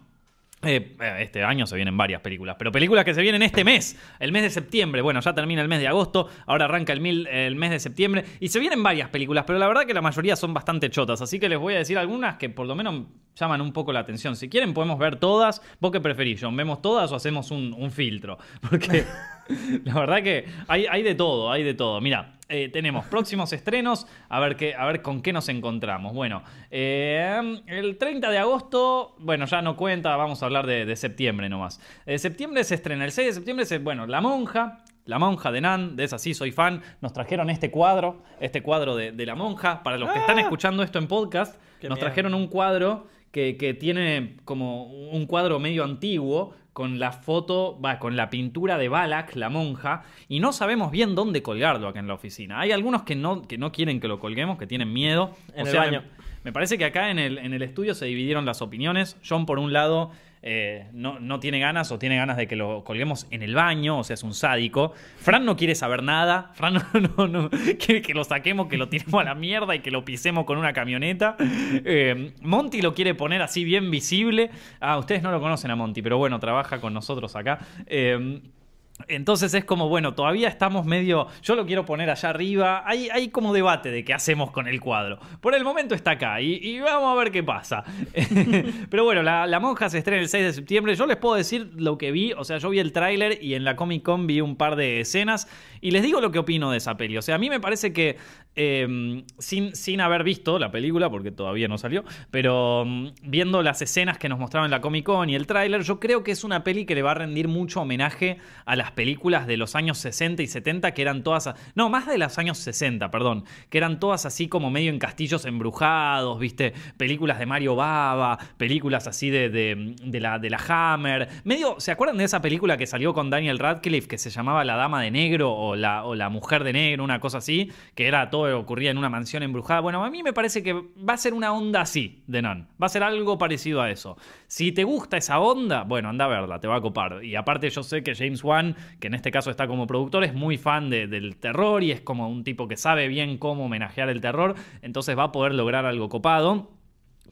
Speaker 1: Eh, eh, este año se vienen varias películas, pero películas que se vienen este mes, el mes de septiembre. Bueno, ya termina el mes de agosto, ahora arranca el, mes de septiembre y se vienen varias películas, pero la verdad que la mayoría son bastante chotas, así que les voy a decir algunas que por lo menos llaman un poco la atención. Si quieren podemos ver todas. ¿Vos qué preferís? ¿Vemos todas o hacemos un filtro? Porque la verdad que hay, hay de todo, hay de todo. Mira, eh, tenemos próximos estrenos, a ver, qué, a ver con qué nos encontramos. Bueno, eh, el 30 de agosto, bueno, ya no cuenta, vamos a hablar de, de septiembre nomás. Eh, septiembre se estrena, el 6 de septiembre, se, bueno, La Monja. La monja de Nan, de esa sí soy fan. Nos trajeron este cuadro, este cuadro de, de la monja. Para los que están
Speaker 2: Ah.
Speaker 1: escuchando esto en podcast,
Speaker 2: Qué
Speaker 1: nos trajeron un cuadro que, que tiene como un cuadro medio antiguo con la foto, va, con la pintura de Balak, la monja, y no sabemos bien dónde colgarlo acá en la oficina. Hay algunos que no, que no quieren que lo colguemos, que tienen miedo.
Speaker 2: En el baño.
Speaker 1: Me parece que acá en el, en el estudio se dividieron las opiniones. John, por un lado, eh, no, no tiene ganas o tiene ganas de que lo colguemos en el baño, o sea, es un sádico. Fran no quiere saber nada. Fran no, no, no quiere que lo saquemos, que lo tiremos a la mierda y que lo pisemos con una camioneta. Eh, Monty lo quiere poner así bien visible. Ah, ustedes no lo conocen a Monty, pero bueno, trabaja con nosotros acá. Eh, entonces es como, bueno, todavía estamos medio. Yo lo quiero poner allá arriba. Hay, hay como debate de qué hacemos con el cuadro. Por el momento está acá y, vamos a ver qué pasa. Pero bueno, la, la monja se estrena el 6 de septiembre. Yo les puedo decir lo que vi. O sea, yo vi el tráiler y en la Comic Con vi un par de escenas. Y les digo lo que opino de esa peli. O sea, a mí me parece que. Eh, sin, sin haber visto la película, porque todavía no salió, pero mm, viendo las escenas que nos mostraron en la Comic Con y el tráiler, yo creo que es una peli que le va a rendir mucho homenaje a las películas de los años 60 y 70 que eran todas, no, más de los años 60, perdón, que eran todas así como medio en castillos embrujados, ¿viste? Películas de Mario Baba, películas así de, de, de la, de la Hammer, medio, ¿se acuerdan de esa película que salió con Daniel Radcliffe que se llamaba La Dama de Negro o la, o la Mujer de Negro, una cosa así, que era todo ocurría en una mansión embrujada? Bueno, a mí me parece que va a ser una onda así de Nun, va a ser algo parecido a eso. Si te gusta esa onda, bueno, anda a verla, te va a copar. Y aparte yo sé que James Wan, que en este caso está como productor, es muy fan de- del terror y es como un tipo que sabe bien cómo homenajear el terror, entonces va a poder lograr algo copado.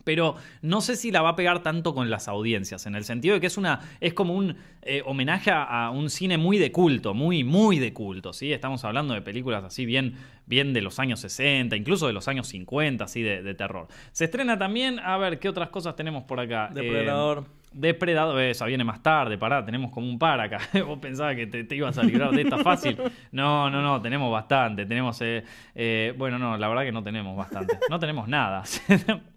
Speaker 1: Pero no sé si la va a pegar tanto con las audiencias, en el sentido de que es una. es como un eh, homenaje a, un cine muy de culto, muy, muy de culto, ¿sí? Estamos hablando de películas así bien, bien de los años 60, incluso de los años 50, así de, de terror. Se estrena también, a ver, ¿qué otras cosas tenemos por acá? Eh,
Speaker 2: Depredador.
Speaker 1: Depredador, esa viene más tarde, pará, tenemos como un par acá. Vos pensabas que te, te ibas a librar de esta fácil. No, no, no, tenemos bastante. Tenemos, eh, bueno, no, la verdad que no tenemos bastante. No tenemos nada.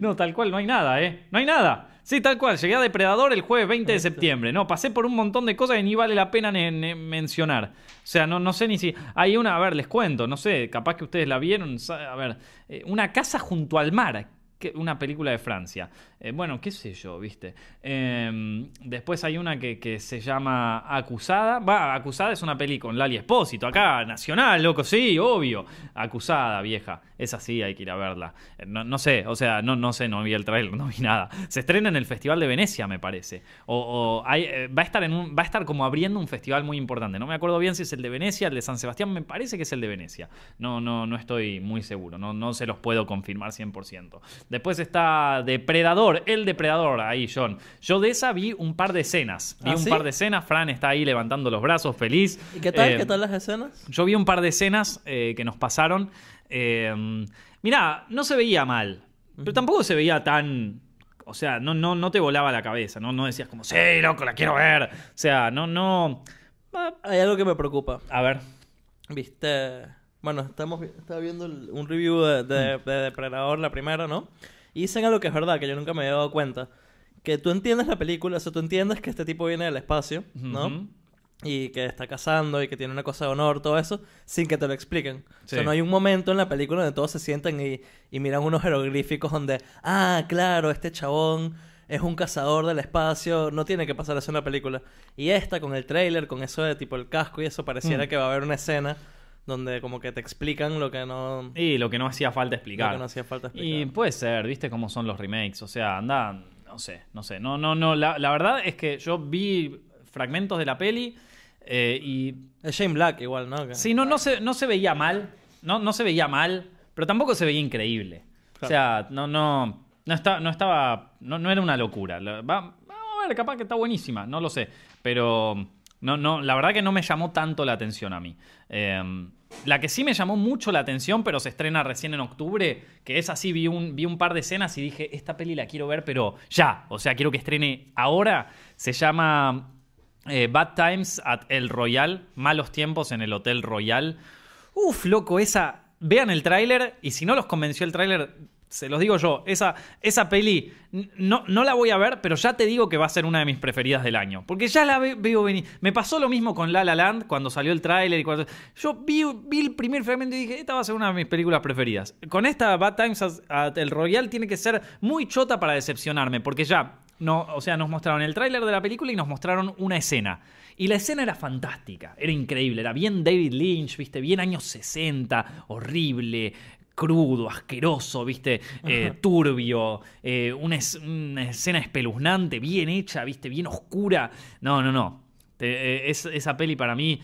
Speaker 1: No, tal cual, no hay nada, ¿eh? No hay nada. Sí, tal cual, llegué a Depredador el jueves 20 de septiembre. No, pasé por un montón de cosas que ni vale la pena mencionar. O sea, no, no sé ni si... Hay una, a ver, les cuento, no sé, capaz que ustedes la vieron. A ver, eh, una casa junto al mar. Una película de Francia. Eh, bueno, qué sé yo, viste. Eh, después hay una que, que se llama Acusada. Va, Acusada es una peli con Lali Espósito. Acá, nacional, loco, sí, obvio. Acusada, vieja. Es así, hay que ir a verla. Eh, No, no sé, o sea, no, no sé, no vi el trailer, no vi nada. Se estrena en el Festival de Venecia, me parece. O, eh, va, a estar en va a estar como abriendo un festival muy importante. No me acuerdo bien si es el de Venecia, el de San Sebastián, me parece que es el de Venecia. No, no, no estoy muy seguro, no, no se los puedo confirmar 100%. Después está Depredador, el Depredador, ahí, John. Yo de esa vi un par de escenas. Vi
Speaker 2: ¿Ah,
Speaker 1: un
Speaker 2: sí?
Speaker 1: par de escenas, Fran está ahí levantando los brazos, feliz.
Speaker 2: ¿Y qué tal?
Speaker 1: Eh,
Speaker 2: ¿Qué tal las escenas?
Speaker 1: yo vi un par de escenas eh, que nos pasaron. Eh, mirá, no se veía mal, pero tampoco se veía tan... O sea, no, no, no te volaba la cabeza, ¿no? No decías como, sí, loco, la quiero ver. O sea, no, no... Ah,
Speaker 2: Hay algo que me preocupa.
Speaker 1: A ver.
Speaker 2: ¿Viste Bueno, estamos estaba viendo un review de, de- de Depredador, la primera, ¿no? Y dicen algo que es verdad, que yo nunca me había dado cuenta. Que tú entiendes la película, o sea, tú entiendes que este tipo viene del espacio, ¿no? Y que está cazando y que tiene una cosa de honor, todo eso, sin que te lo expliquen. O sea,
Speaker 1: Sí.
Speaker 2: no hay un momento en la película donde todos se sientan y, y miran unos jeroglíficos donde, ah, claro, este chabón es un cazador del espacio, no tiene que pasar eso en la película. Y esta, con el trailer, con eso de tipo el casco y eso, pareciera
Speaker 1: Mm.
Speaker 2: que va a haber una escena donde como que te explican lo que no,
Speaker 1: Y lo que no hacía falta
Speaker 2: lo
Speaker 1: explicar.
Speaker 2: que no hacía falta
Speaker 1: Y puede ser, viste cómo son los remakes. O sea, anda, no sé, no sé. No, no, no. La, la verdad es que yo vi fragmentos de la peli eh, y.
Speaker 2: Es Shane Black igual, ¿no? Que-
Speaker 1: Sí, no, no, se, no se veía mal. No, no se veía mal, pero tampoco se veía increíble. O sea, no, no. No, está, no estaba. No, no era una locura. Va- vamos a ver, capaz que está buenísima, no lo sé. Pero. No, no, la verdad que no me llamó tanto la atención a mí. Eh, la que sí me llamó mucho la atención, pero se estrena recién en octubre, que es así, vi un, vi un par de escenas y dije, esta peli la quiero ver, pero ya. O sea, quiero que estrene ahora. Se llama eh, Bad Times at El Royal, Malos Tiempos en el Hotel Royal. Uf, loco, esa. Vean el tráiler y si no los convenció el tráiler, se los digo yo, esa, esa peli no, no la voy a ver, pero ya te digo que va a ser una de mis preferidas del año. Porque ya la ve- veo venir. Me pasó lo mismo con La La Land cuando salió el tráiler y cuando... Yo vi, vi el primer fragmento y dije, esta va a ser una de mis películas preferidas. Con esta Bad Times El Royal tiene que ser muy chota para decepcionarme, porque ya... No, o sea, nos mostraron el tráiler de la película y nos mostraron una escena. Y la escena era fantástica, era increíble, era bien David Lynch, viste, bien años 60, horrible, crudo, asqueroso, viste, Eh, turbio, eh, una, es- una escena espeluznante, bien hecha, viste, bien oscura. No, no, no. Te- eh, es- esa peli para mí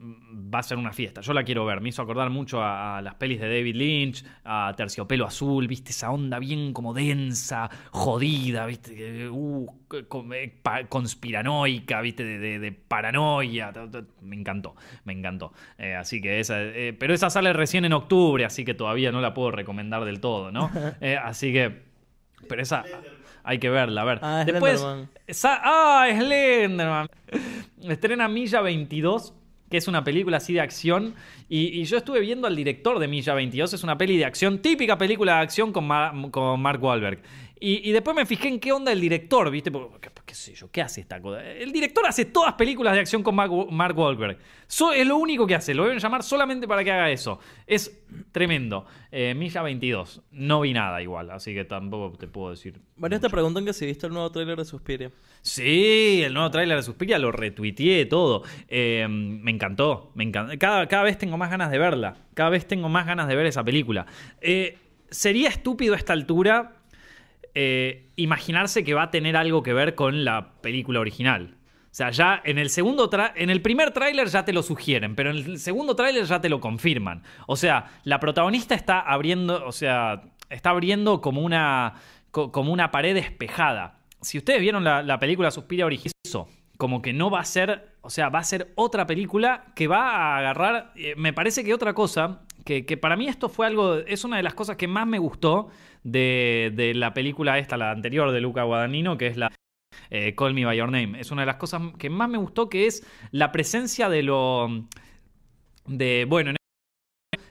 Speaker 1: va a ser una fiesta. Yo la quiero ver. Me hizo acordar mucho a, a las pelis de David Lynch, a Terciopelo Azul, viste, esa onda bien como densa, jodida, viste, uh, eh, conspiranoica, viste, de, de- de paranoia. Me encantó, me encantó. Eh, así que esa, eh, pero esa sale recién en octubre, así que todavía no la puedo recomendar del todo, ¿no? Eh, así que, pero esa hay que verla, a ver.
Speaker 2: Ah, es
Speaker 1: Después,
Speaker 2: Slenderman.
Speaker 1: ¡Ah, Slenderman! Estrena Milla 22, que es una película así de acción. Y, yo estuve viendo al director de Milla 22. Es una peli de acción, típica película de acción con, con Mark Wahlberg. Y, y después me fijé en qué onda el director, ¿viste? Porque, ¿Qué, sé yo? ¿Qué hace esta cosa? El director hace todas películas de acción con Mark, Mark Wahlberg. So- es lo único que hace. Lo deben llamar solamente para que haga eso. Es tremendo. Eh, Milla 22. No vi nada igual, así que tampoco te puedo decir.
Speaker 2: Varios te preguntan que si viste el nuevo tráiler de Suspiria.
Speaker 1: Sí, el nuevo tráiler de Suspiria lo retuiteé todo. Eh, me encantó, me encantó. Cada, cada vez tengo más ganas de verla. Cada vez tengo más ganas de ver esa película. Eh, sería estúpido a esta altura eh, imaginarse que va a tener algo que ver con la película original. O sea, ya en el segundo en el primer tráiler ya te lo sugieren, pero en el segundo tráiler ya te lo confirman. O sea, la protagonista está abriendo, o sea, está abriendo como una co- como una pared despejada. Si ustedes vieron la, la película Suspiria original, como que no va a ser, o sea, va a ser otra película que va a agarrar, eh, me parece que otra cosa, que, para mí esto fue algo, es una de las cosas que más me gustó de, de la película esta, la anterior de Luca Guadagnino, que es la eh, Call Me By Your Name. Es una de las cosas que más me gustó, que es la presencia de lo... de, bueno, en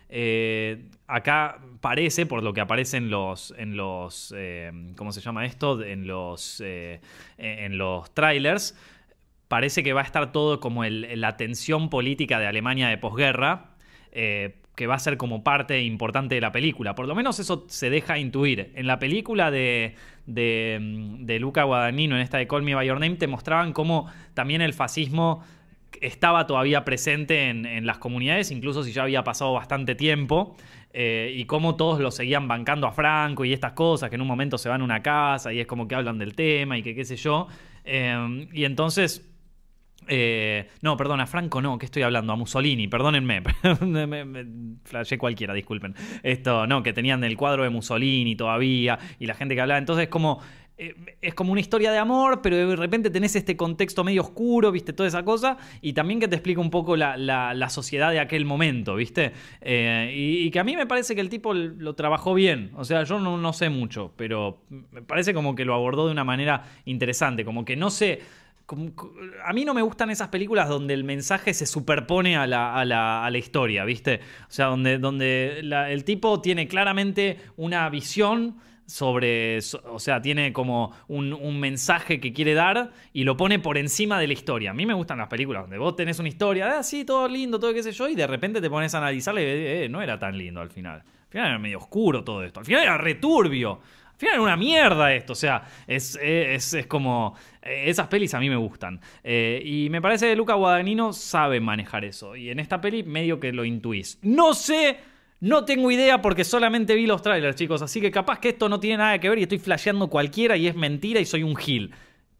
Speaker 1: eh, acá parece, por lo que aparece en los, en los eh, ¿cómo se llama esto? En los, eh, en los trailers, parece que va a estar todo como la tensión política de Alemania de posguerra, que va a ser como parte importante de la película. Por lo menos eso se deja intuir. En la película de, mm, de Luca Guadagnino, en esta de Call Me By Your Name, te mostraban cómo también el fascismo estaba todavía presente en, en las comunidades, incluso si ya había pasado bastante tiempo, eh, y cómo todos lo seguían bancando a Franco y estas cosas, que en un momento se van a una casa y es como que hablan del tema y que qué sé yo. Eh, y entonces... eh, no, perdón, a Franco no, ¿qué estoy hablando? A Mussolini, perdónenme. me, flashé cualquiera, disculpen. Esto, no, que tenían el cuadro de Mussolini todavía y la gente que hablaba. Entonces, como. eh, es como una historia de amor, pero de repente tenés este contexto medio oscuro, ¿viste? Toda esa cosa. Y también que te explica un poco la, la- sociedad de aquel momento, ¿viste? Eh, y, y que a mí me parece que el tipo lo trabajó bien. O sea, yo no, no sé mucho, pero me parece como que lo abordó de una manera interesante. Como que no se a mí no me gustan esas películas donde el mensaje se superpone a la, historia, ¿viste? O sea, donde, donde el tipo tiene claramente una visión sobre, so- o sea, tiene como un, mensaje que quiere dar y lo pone por encima de la historia. A mí me gustan las películas donde vos tenés una historia, ah, sí, todo lindo, todo qué sé yo, y de repente te pones a analizarle y eh, eh, no era tan lindo al final. Al final era medio oscuro todo esto, al final era returbio. Al final una mierda esto, o sea, es, es, es como... Esas pelis a mí me gustan. Eh, y me parece que Luca Guadagnino sabe manejar eso. Y en esta peli medio que lo intuís. No sé, no tengo idea porque solamente vi los trailers, chicos. Así que capaz que esto no tiene nada que ver y estoy flasheando cualquiera y es mentira y soy un gil.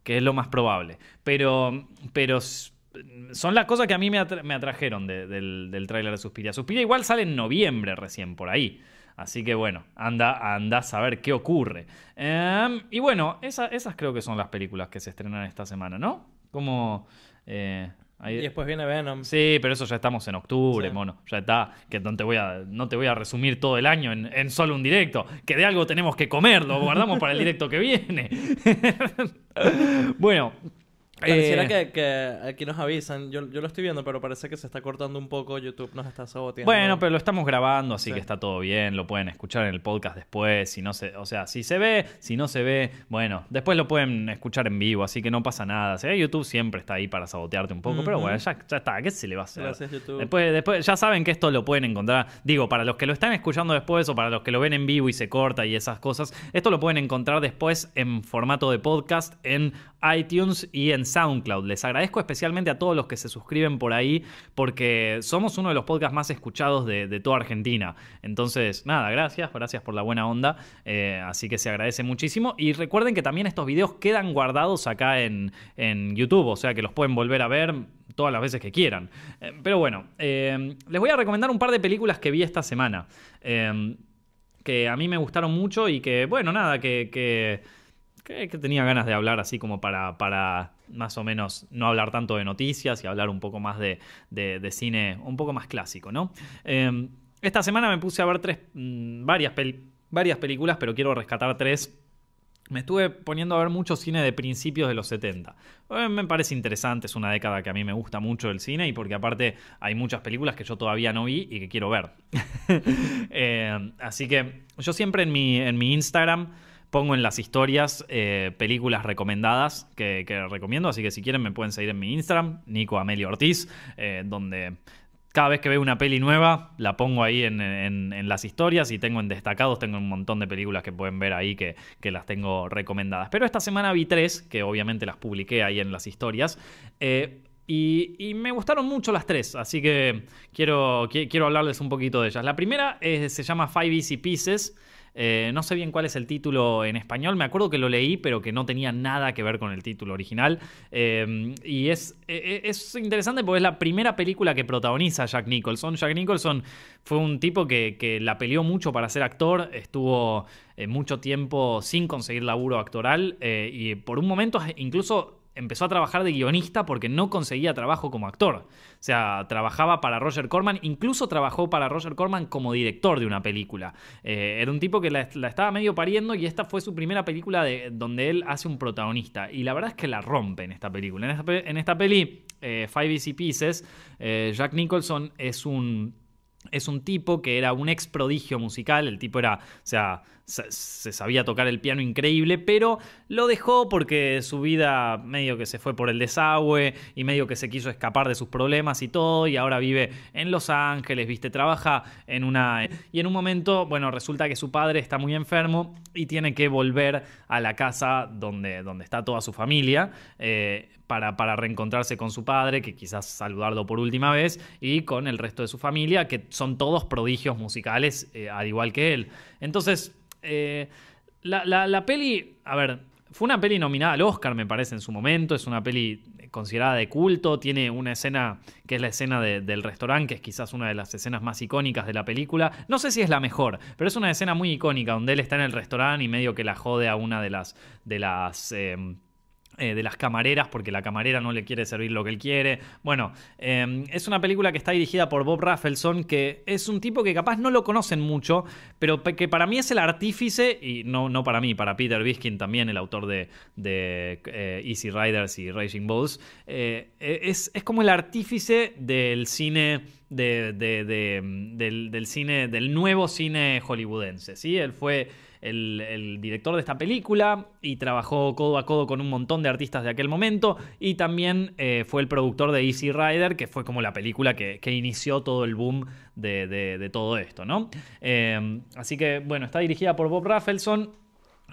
Speaker 1: Que es lo más probable. Pero, pero son las cosas que a mí me, atra- me atrajeron de- del, del tráiler de Suspiria. Suspiria igual sale en noviembre recién, por ahí. Así que bueno, anda, anda a saber qué ocurre. Em, y bueno, esa- esas creo que son las películas que se estrenan esta semana, ¿no? Como... eh, ahí-
Speaker 2: Y después viene Venom.
Speaker 1: Sí, pero eso ya estamos en octubre,
Speaker 2: Sí.
Speaker 1: mono. Ya está. Que no te voy a, no te voy a resumir todo el año en, en solo un directo. Que de algo tenemos que comer, lo guardamos para el directo que viene. bueno.
Speaker 2: Pareciera
Speaker 1: eh,
Speaker 2: que, que aquí nos avisan. Yo, yo lo estoy viendo, pero parece que se está cortando un poco. YouTube nos está saboteando.
Speaker 1: Bueno, pero lo estamos grabando, así
Speaker 2: Sí.
Speaker 1: que está todo bien. Lo pueden escuchar en el podcast después. Si no se, o sea, si se ve, si no se ve, bueno, después lo pueden escuchar en vivo, así que no pasa nada. O sea, YouTube siempre está ahí para sabotearte un poco, pero bueno, ya, ya está. ¿Qué se le va a hacer?
Speaker 2: Gracias, YouTube.
Speaker 1: Después, después, ya saben que esto lo pueden encontrar. Digo, para los que lo están escuchando después o para los que lo ven en vivo y se corta y esas cosas, esto lo pueden encontrar después en formato de podcast en iTunes y en SoundCloud. Les agradezco especialmente a todos los que se suscriben por ahí porque somos uno de los podcasts más escuchados de, toda Argentina. Entonces, nada, gracias, gracias por la buena onda. Eh, así que se agradece muchísimo. Y recuerden que también estos videos quedan guardados acá en, en YouTube, o sea que los pueden volver a ver todas las veces que quieran. Eh, pero bueno, eh, les voy a recomendar un par de películas que vi esta semana. Que a mí me gustaron mucho y que, bueno, nada, que, que- que tenía ganas de hablar así como para, para más o menos no hablar tanto de noticias y hablar un poco más de, de- cine un poco más clásico, ¿no? Eh, esta semana me puse a ver tres, mm, varias, peli- varias películas, pero quiero rescatar tres me estuve poniendo a ver mucho cine de principios de los 70. Eh, me parece interesante, es una década que a mí me gusta mucho el cine y porque aparte hay muchas películas que yo todavía no vi y que quiero ver. Eh, así que yo siempre en mi, en mi Instagram pongo en las historias eh, películas recomendadas que, recomiendo, así que si quieren me pueden seguir en mi Instagram, Nico Amelio Ortiz, eh, donde cada vez que veo una peli nueva, la pongo ahí en, las historias y tengo en destacados, tengo un montón de películas que pueden ver ahí que, las tengo recomendadas. Pero esta semana vi tres, que obviamente las publiqué ahí en las historias. eh, y, me gustaron mucho las tres, así que quiero, qui- quiero hablarles un poquito de ellas. La primera se llama Five Easy Pieces. Eh, no sé bien cuál es el título en español. Me acuerdo que lo leí, pero que no tenía nada que ver con el título original. Eh, y es, eh, es interesante porque es la primera película que protagoniza Jack Nicholson. Jack Nicholson fue un tipo que, que la peleó mucho para ser actor. Estuvo eh, mucho tiempo sin conseguir laburo actoral. eh, y por un momento incluso empezó a trabajar de guionista porque no conseguía trabajo como actor. O sea, trabajaba para Roger Corman, incluso trabajó para Roger Corman como director de una película. Eh, era un tipo que la, estaba medio pariendo y esta fue su primera película de, donde él hace un protagonista. Y la verdad es que la rompe en esta película. En esta, en esta peli, eh, Five Easy Pieces, eh, Jack Nicholson es un es un tipo que era un ex prodigio musical. El tipo era, o sea, se, sabía tocar el piano increíble, pero lo dejó porque su vida medio que se fue por el desagüe y medio que se quiso escapar de sus problemas y todo. Y ahora vive en Los Ángeles, viste, trabaja en una. Y en un momento, bueno, resulta que su padre está muy enfermo y tiene que volver a la casa donde, donde está toda su familia. eh, para, para reencontrarse con su padre, que quizás saludarlo por última vez, y con el resto de su familia, que son todos prodigios musicales, eh, al igual que él. Entonces, eh, la, la- peli, a ver, fue una peli nominada al Oscar, me parece, en su momento, es una peli considerada de culto, tiene una escena que es la escena de- del restaurante, que es quizás una de las escenas más icónicas de la película. No sé si es la mejor, pero es una escena muy icónica, donde él está en el restaurante y medio que la jode a una de las... De las em, eh, de las camareras porque la camarera no le quiere servir lo que él quiere. Bueno, eh, es una película que está dirigida por Bob Rafelson, que es un tipo que capaz no lo conocen mucho, pero que para mí es el artífice, y no, no para mí, para Peter Biskin también, el autor de, eh, Easy Riders y Raging Bulls, es, como el artífice del cine. del, del, cine, del nuevo cine hollywoodense. ¿sí? Él fue el, director de esta película y trabajó codo a codo con un montón de artistas de aquel momento y también eh, fue el productor de Easy Rider, que fue como la película que, inició todo el boom de, todo esto, ¿no? Eh, así que, bueno, está dirigida por Bob Rafelson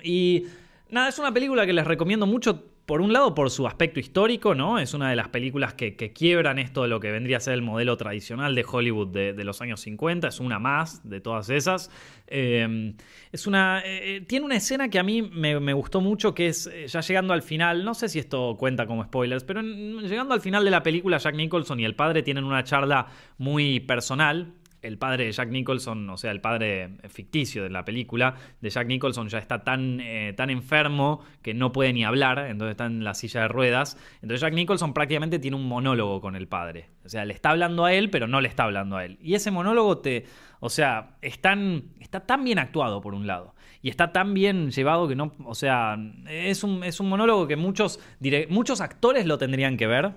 Speaker 1: y nada, es una película que les recomiendo mucho por un lado, por su aspecto histórico, ¿no? Es una de las películas que, quiebran esto de lo que vendría a ser el modelo tradicional de Hollywood de, los años 50. Es una más de todas esas. Eh, es una. Eh, tiene una escena que a mí me, gustó mucho, que es eh, ya llegando al final. No sé si esto cuenta como spoilers, pero llegando al final de la película, Jack Nicholson y el padre tienen una charla muy personal el padre de Jack Nicholson, o sea, el padre ficticio de la película de Jack Nicholson ya está tan, eh, tan enfermo que no puede ni hablar, entonces está en la silla de ruedas. Entonces Jack Nicholson prácticamente tiene un monólogo con el padre. O sea, le está hablando a él, pero no le está hablando a él. Y ese monólogo te, o sea, está tan bien actuado por un lado. Y está tan bien llevado que no, o sea, es un, es un monólogo que muchos, muchos actores lo tendrían que ver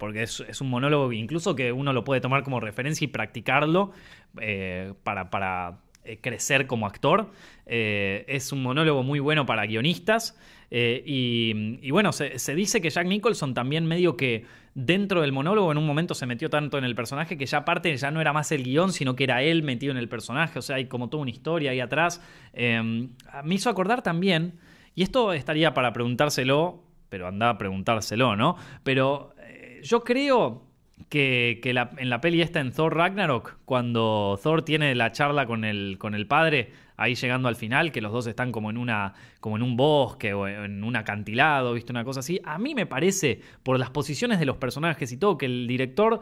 Speaker 1: porque es, un monólogo incluso que uno lo puede tomar como referencia y practicarlo eh, para, eh, crecer como actor. Eh, es un monólogo muy bueno para guionistas. Y, bueno, se, dice que Jack Nicholson también medio que dentro del monólogo en un momento se metió tanto en el personaje que ya aparte ya no era más el guion, sino que era él metido en el personaje. O sea, hay como toda una historia ahí atrás. me hizo acordar también, y esto estaría para preguntárselo, pero anda a preguntárselo, ¿no? Pero yo creo que, en la peli esta en Thor Ragnarok, cuando Thor tiene la charla con el, padre, ahí llegando al final, que los dos están como en, una, como en un bosque o en un acantilado, ¿viste? Una cosa así. A mí me parece, por las posiciones de los personajes y todo, que el director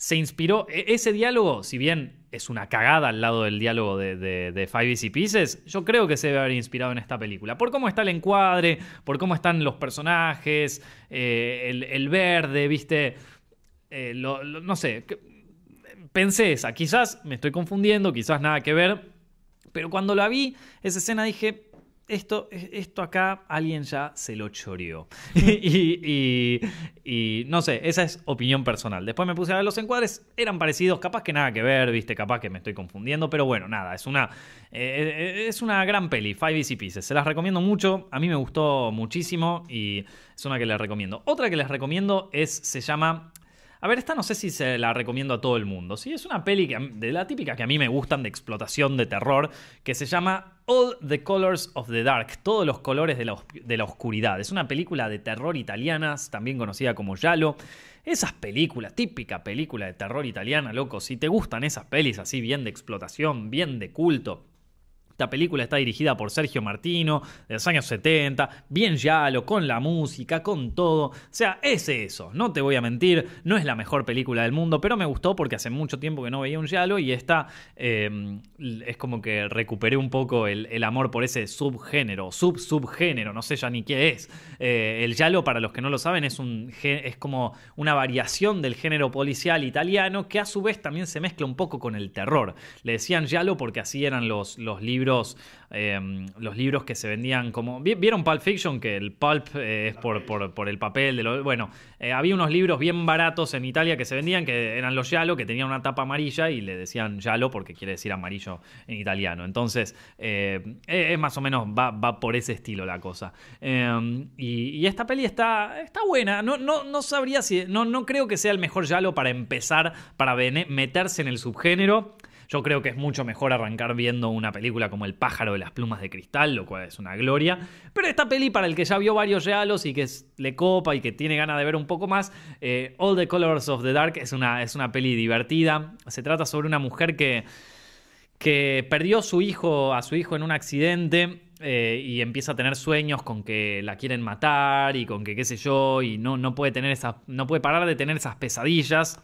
Speaker 1: se inspiró. E, ese diálogo, si bien es una cagada al lado del diálogo de, Five Easy Pieces, yo creo que se debe haber inspirado en esta película. Por cómo está el encuadre, por cómo están los personajes, eh, el, verde, viste. Eh, no sé. Pensé esa. Quizás me estoy confundiendo, quizás nada que ver. Pero cuando la vi, esa escena dije, esto, esto acá alguien ya se lo choreó. y, no sé, esa es opinión personal. Después me puse a ver los encuadres, eran parecidos, capaz que nada que ver, viste, capaz que me estoy confundiendo, pero bueno, nada, es una, eh, es una gran peli, Five Easy Pieces. Se las recomiendo mucho, a mí me gustó muchísimo y es una que les recomiendo. Otra que les recomiendo es, se llama a ver, esta no sé si se la recomiendo a todo el mundo. Sí, es una peli de la típica que a mí me gustan de explotación de terror, que se llama All the Colors of the Dark, todos los colores de la, de la oscuridad. Es una película de terror italianas, también conocida como Yalo. Esas películas, típica película de terror italiana, loco, si te gustan esas pelis así bien de explotación, bien de culto, esta película está dirigida por Sergio Martino, de los años 70, bien yalo, con la música, con todo. O sea, es eso, no te voy a mentir, no es la mejor película del mundo, pero me gustó porque hace mucho tiempo que no veía un yalo y esta em, es como que recuperé un poco el, amor por ese subgénero, sub-subgénero, no sé ya ni qué es. Eh, el yalo, para los que no lo saben, es, un, es como una variación del género policial italiano que a su vez también se mezcla un poco con el terror. Le decían yalo porque así eran los, los libros Em, los libros que se vendían como... ¿Vieron Pulp Fiction? Que el pulp eh, es por, por, el papel de lo... Bueno, eh, había unos libros bien baratos en Italia que se vendían, que eran los Yalo, que tenían una tapa amarilla y le decían Yalo porque quiere decir amarillo en italiano. Entonces, eh, es más o menos, va, por ese estilo la cosa. Em, y, esta peli está, está buena. No, no, no sabría si... No, no creo que sea el mejor Yalo para empezar, para meterse en el subgénero. Yo creo que es mucho mejor arrancar viendo una película como El pájaro de las plumas de cristal, lo cual es una gloria. Pero esta peli, para el que ya vio varios regalos y que le copa y que tiene ganas de ver un poco más, eh, All the Colors of the Dark es una, es una peli divertida. Se trata sobre una mujer que, que perdió su hijo, a su hijo en un accidente. Eh, y empieza a tener sueños con que la quieren matar y con que qué sé yo, y no, no puede tener esa, no puede parar de tener esas pesadillas.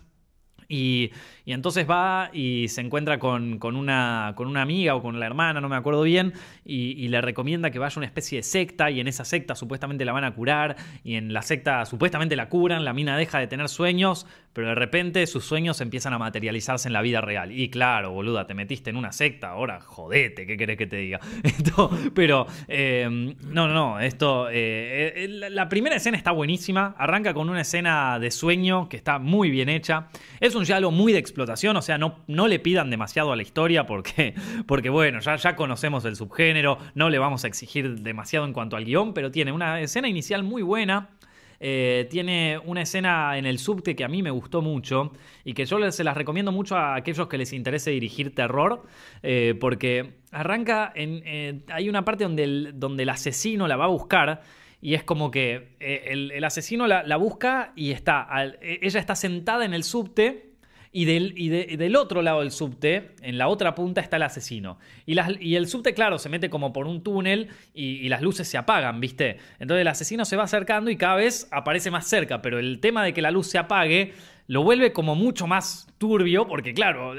Speaker 1: Y, y entonces va y se encuentra con, con una, con una amiga o con la hermana, no me acuerdo bien, y, le recomienda que vaya a una especie de secta y en esa secta supuestamente la van a curar y en la secta supuestamente la curan, la mina deja de tener sueños, pero de repente sus sueños empiezan a materializarse en la vida real. Y claro, boluda, te metiste en una secta, ahora jodete, ¿qué querés que te diga? Pero eh, no, no, no, esto, eh, eh, la la primera escena está buenísima, arranca con una escena de sueño que está muy bien hecha. Es un diálogo muy de o sea, no, no le pidan demasiado a la historia porque, porque bueno, ya, ya conocemos el subgénero, no le vamos a exigir demasiado en cuanto al guion, pero tiene una escena inicial muy buena. eh, tiene una escena en el subte que a mí me gustó mucho y que yo se las recomiendo mucho a aquellos que les interese dirigir terror, eh, porque arranca eh, hay una parte donde el, donde el asesino la va a buscar y es como que el, asesino la, la busca y está, e- ella está sentada en el subte y del, y de- y del otro lado del subte, en la otra punta, está el asesino. Y, las- y el subte, claro, se mete como por un túnel y, las luces se apagan, ¿viste? Entonces el asesino se va acercando y cada vez aparece más cerca, pero el tema de que la luz se apague lo vuelve como mucho más turbio, porque claro,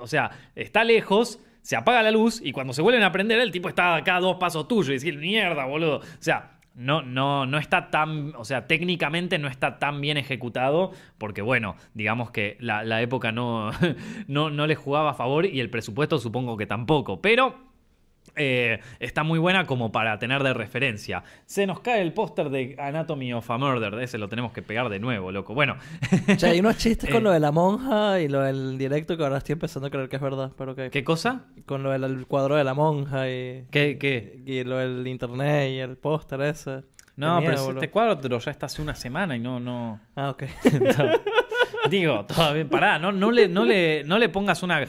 Speaker 1: o sea, está lejos. Se apaga la luz y cuando se vuelven a prender, el tipo está acá a dos pasos tuyos y decir, mierda, boludo. O sea, no, no, no está tan, o sea, técnicamente no está tan bien ejecutado, porque bueno, digamos que la, la época no, no, no le jugaba a favor y el presupuesto supongo que tampoco, pero eh, está muy buena como para tener de referencia. Se nos cae el póster de Anatomy of a Murder, de ese lo tenemos que pegar de nuevo, loco. Bueno,
Speaker 2: Che, hay unos chistes con
Speaker 1: Eh.
Speaker 2: lo de la monja y lo del directo que ahora estoy empezando a creer que es verdad, pero que...
Speaker 1: ¿qué cosa?
Speaker 2: Con lo del cuadro de la monja y...
Speaker 1: ¿Qué? qué?
Speaker 2: Y lo del internet y el póster ese.
Speaker 1: No, pero
Speaker 2: miedo, boludo.
Speaker 1: este cuadro ya está hace una semana y no, no.
Speaker 2: Ah, ok.
Speaker 1: Digo, todavía, pará, no, no, le, no, le, no le pongas una...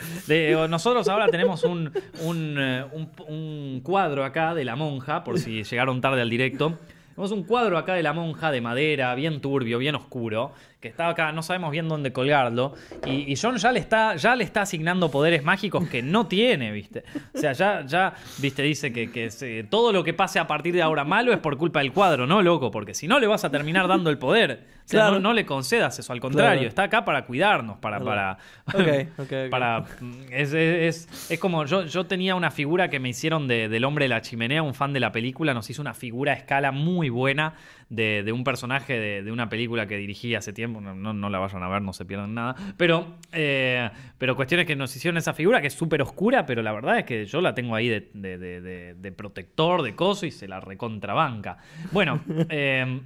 Speaker 1: nosotros ahora tenemos un, un, eh, un- un cuadro acá de la monja, por si llegaron tarde al directo. Tenemos un cuadro acá de la monja de madera, bien turbio, bien oscuro, que está acá, no sabemos bien dónde colgarlo. Y, y John ya le, está, ya le está asignando poderes mágicos que no tiene, ¿viste? O sea, ya, ya ¿viste? Dice que, que se- todo lo que pase a partir de ahora malo es por culpa del cuadro, ¿no, loco? Porque si no le vas a terminar dando el poder. O sea,
Speaker 2: Claro.
Speaker 1: no, no le concedas eso, al contrario,
Speaker 2: Claro.
Speaker 1: está acá para cuidarnos, para... para
Speaker 2: Ok, ok, ok.
Speaker 1: para es, es- es- es como yo, yo tenía una figura que me hicieron de- del hombre de la chimenea, un fan de la película, nos hizo una figura a escala muy buena de, de un personaje de, de una película que dirigí hace tiempo, no, no- no la vayan a ver, no se pierdan nada, pero, eh, pero cuestiones que nos hicieron esa figura que es súper oscura, pero la verdad es que yo la tengo ahí de, protector, de coso y se la recontrabanca. Bueno, eh,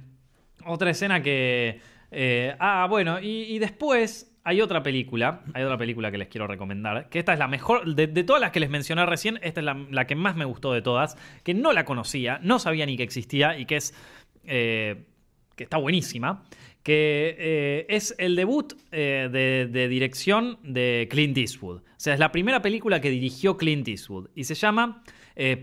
Speaker 1: otra escena que... eh, ah, bueno, y, y después hay otra película, hay otra película que les quiero recomendar, que esta es la mejor, de, de todas las que les mencioné recién, esta es la, la que más me gustó de todas, que no la conocía, no sabía ni que existía y que es... eh, que está buenísima, que eh, es el debut eh, de, dirección de Clint Eastwood. O sea, es la primera película que dirigió Clint Eastwood y se llama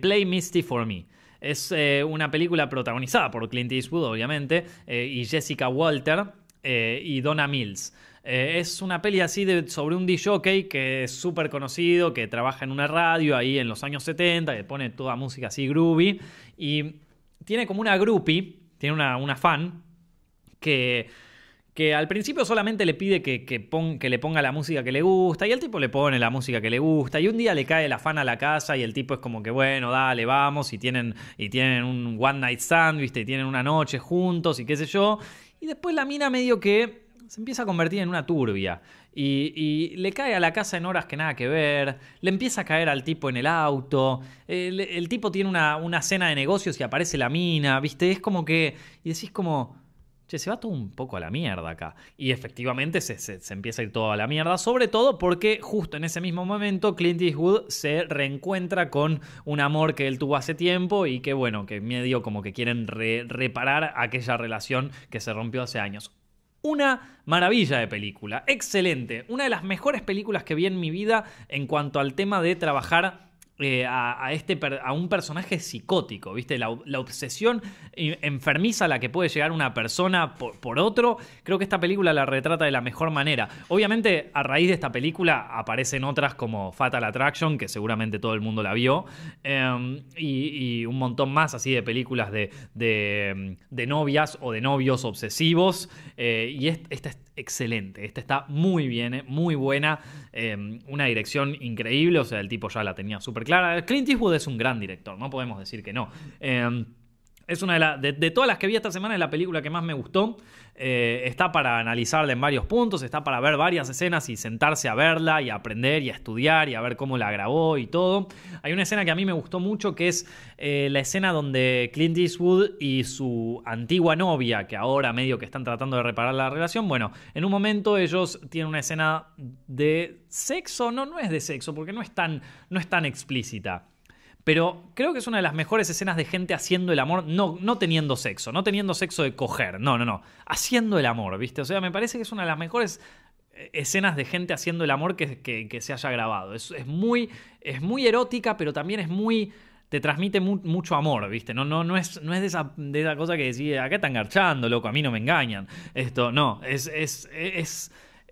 Speaker 1: Play Misty for Me. Es una película protagonizada por Clint Eastwood, obviamente, y Jessica Walter y Donna Mills. Es una peli así de, sobre un DJ que es súper conocido, que trabaja en una radio ahí en los años 70, que pone toda música así groovy. Y tiene como una groupie, tiene una, una fan, que, que al principio solamente le pide que, que, pon- que le ponga la música que le gusta y el tipo le pone la música que le gusta y un día le cae la fan a la casa y el tipo es como que bueno, dale, vamos y tienen, y tienen un one night stand, ¿viste? Y tienen una noche juntos y qué sé yo. Y después la mina medio que se empieza a convertir en una turbia. Y, le cae a la casa en horas que nada que ver. Le empieza a caer al tipo en el auto. El, el tipo tiene una, una cena de negocios y aparece la mina, ¿viste? Es como que. Y decís como. Che, se va todo un poco a la mierda acá. Y efectivamente se, se- se empieza a ir todo a la mierda, sobre todo porque justo en ese mismo momento Clint Eastwood se reencuentra con un amor que él tuvo hace tiempo y que bueno, que medio como que quieren re- reparar aquella relación que se rompió hace años. Una maravilla de película, excelente, una de las mejores películas que vi en mi vida en cuanto al tema de trabajar eh, a, este a un personaje psicótico, ¿viste? La, obsesión enfermiza a la que puede llegar una persona por, otro. Creo que esta película la retrata de la mejor manera. Obviamente, a raíz de esta película aparecen otras como Fatal Attraction, que seguramente todo el mundo la vio, eh, y, un montón más así de películas de, de, novias o de novios obsesivos. eh, y est- esta es excelente, esta está muy bien, eh, muy buena, eh, una dirección increíble, o sea, el tipo ya la tenía súper clara. Clint Eastwood es un gran director, no podemos decir que no. Eh, es una de, la- de, de todas las que vi esta semana, es la película que más me gustó. Eh, está para analizarla en varios puntos, está para ver varias escenas y sentarse a verla y a aprender y a estudiar y a ver cómo la grabó y todo. Hay una escena que a mí me gustó mucho que es eh, la escena donde Clint Eastwood y su antigua novia, que ahora medio que están tratando de reparar la relación, bueno, en un momento ellos tienen una escena de sexo, no, no es de sexo, porque no es tan, no es tan explícita. Pero creo que es una de las mejores escenas de gente haciendo el amor, no, no teniendo sexo, no teniendo sexo de coger, no, no, no, haciendo el amor, ¿viste? O sea, me parece que es una de las mejores eh, escenas de gente haciendo el amor que, se haya grabado. Es, es muy, es muy erótica, pero también es muy... Te transmite mu- mucho amor, ¿viste? No, no, no es, no es de, esa, de esa cosa que decís, acá están garchando, loco, a mí no me engañan. Esto, no, es, es,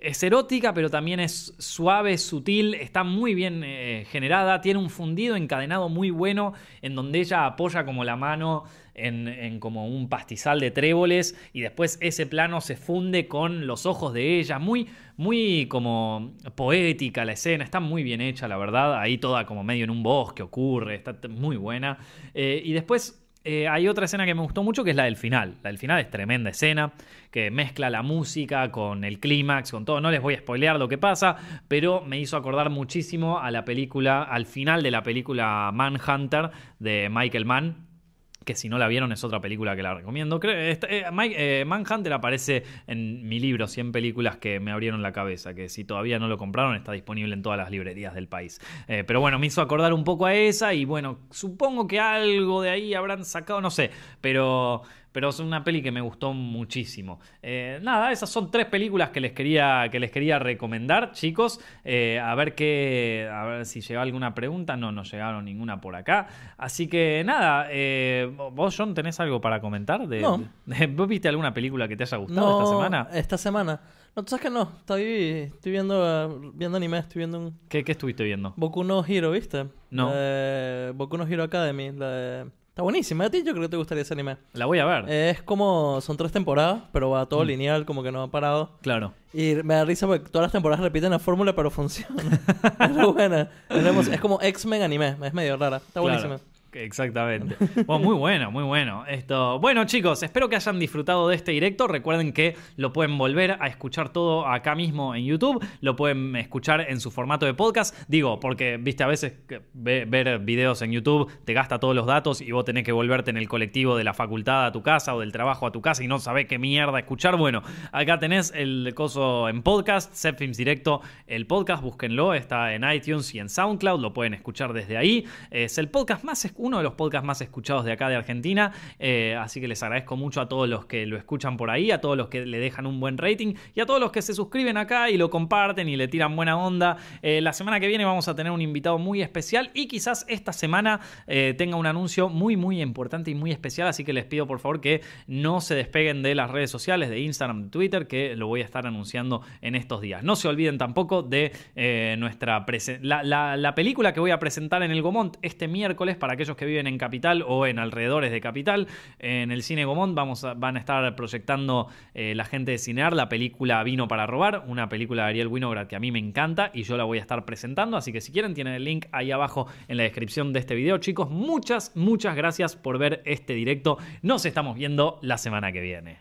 Speaker 1: es erótica, pero también es suave, sutil, está muy bien eh, generada, tiene un fundido encadenado muy bueno, en donde ella apoya como la mano en, como un pastizal de tréboles y después ese plano se funde con los ojos de ella, muy, muy como poética la escena, está muy bien hecha, la verdad, ahí toda como medio en un bosque ocurre, está muy buena. Eh, y después eh, hay otra escena que me gustó mucho que es la del final. La del final es tremenda escena, que mezcla la música con el clímax, con todo. No les voy a spoilear lo que pasa, pero me hizo acordar muchísimo a la película, al final de la película Manhunter de Michael Mann, que si no la vieron es otra película que la recomiendo. Eh, eh, Manhunter aparece en mi libro 100 películas que me abrieron la cabeza, que si todavía no lo compraron está disponible en todas las librerías del país. Eh, pero bueno, me hizo acordar un poco a esa y bueno, supongo que algo de ahí habrán sacado, no sé, pero... Pero es una peli que me gustó muchísimo. Eh, nada, esas son tres películas que les quería, que les quería recomendar, chicos. Eh, a ver qué. A ver si llega alguna pregunta. No, no llegaron ninguna por acá. Así que nada. eh, ¿Vos, John, tenés algo para comentar? De,
Speaker 2: No.
Speaker 1: de- ¿Vos viste alguna película que te haya gustado esta semana?
Speaker 2: Esta semana. No, tú sabes que no. Estoy, estoy viendo, eh, viendo anime, estoy viendo un
Speaker 1: ¿Qué, qué estuviste viendo?
Speaker 2: Boku no Hero, ¿viste?
Speaker 1: No.
Speaker 2: De Boku no Hero Academy. la de- Está buenísima. A ti yo creo que te gustaría ese anime.
Speaker 1: La voy a ver.
Speaker 2: Es como... Son tres temporadas, pero va
Speaker 1: Mm.
Speaker 2: todo lineal, como que no ha parado.
Speaker 1: claro.
Speaker 2: Y me da risa porque todas las temporadas repiten la fórmula, pero funciona. es re buena. Es, re emo- es como X-Men anime. Es medio rara. Está
Speaker 1: Claro. Exactamente. Bueno, muy bueno, muy bueno. Esto. Bueno, chicos, espero que hayan disfrutado de este directo. Recuerden que lo pueden volver a escuchar todo acá mismo en YouTube. Lo pueden escuchar en su formato de podcast. Digo, porque viste, a veces que ve- ver videos en YouTube te gasta todos los datos y vos tenés que volverte en el colectivo de la facultad a tu casa o del trabajo a tu casa y no sabés qué mierda escuchar. Bueno, acá tenés el coso en podcast, Films Directo, el podcast, búsquenlo, está en iTunes y en SoundCloud, lo pueden escuchar desde ahí. Es el podcast más, es- uno de los podcasts más escuchados de acá de Argentina, eh, así que les agradezco mucho a todos los que lo escuchan por ahí, a todos los que le dejan un buen rating y a todos los que se suscriben acá y lo comparten y le tiran buena onda. Eh, la semana que viene vamos a tener un invitado muy especial y quizás esta semana eh, tenga un anuncio muy muy importante y muy especial, así que les pido por favor que no se despeguen de las redes sociales, de Instagram, de Twitter, que lo voy a estar anunciando en estos días. No se olviden tampoco de nuestra la, la- la película que voy a presentar en el Gomont este miércoles para que viven en Capital o en alrededores de Capital. En el Cine Gomont vamos a- van a estar proyectando eh, la gente de Cinear la película Vino para robar, una película de Ariel Winograd que a mí me encanta y yo la voy a estar presentando, así que si quieren tienen el link ahí abajo en la descripción de este video. Chicos, muchas, muchas gracias por ver este directo. Nos estamos viendo la semana que viene.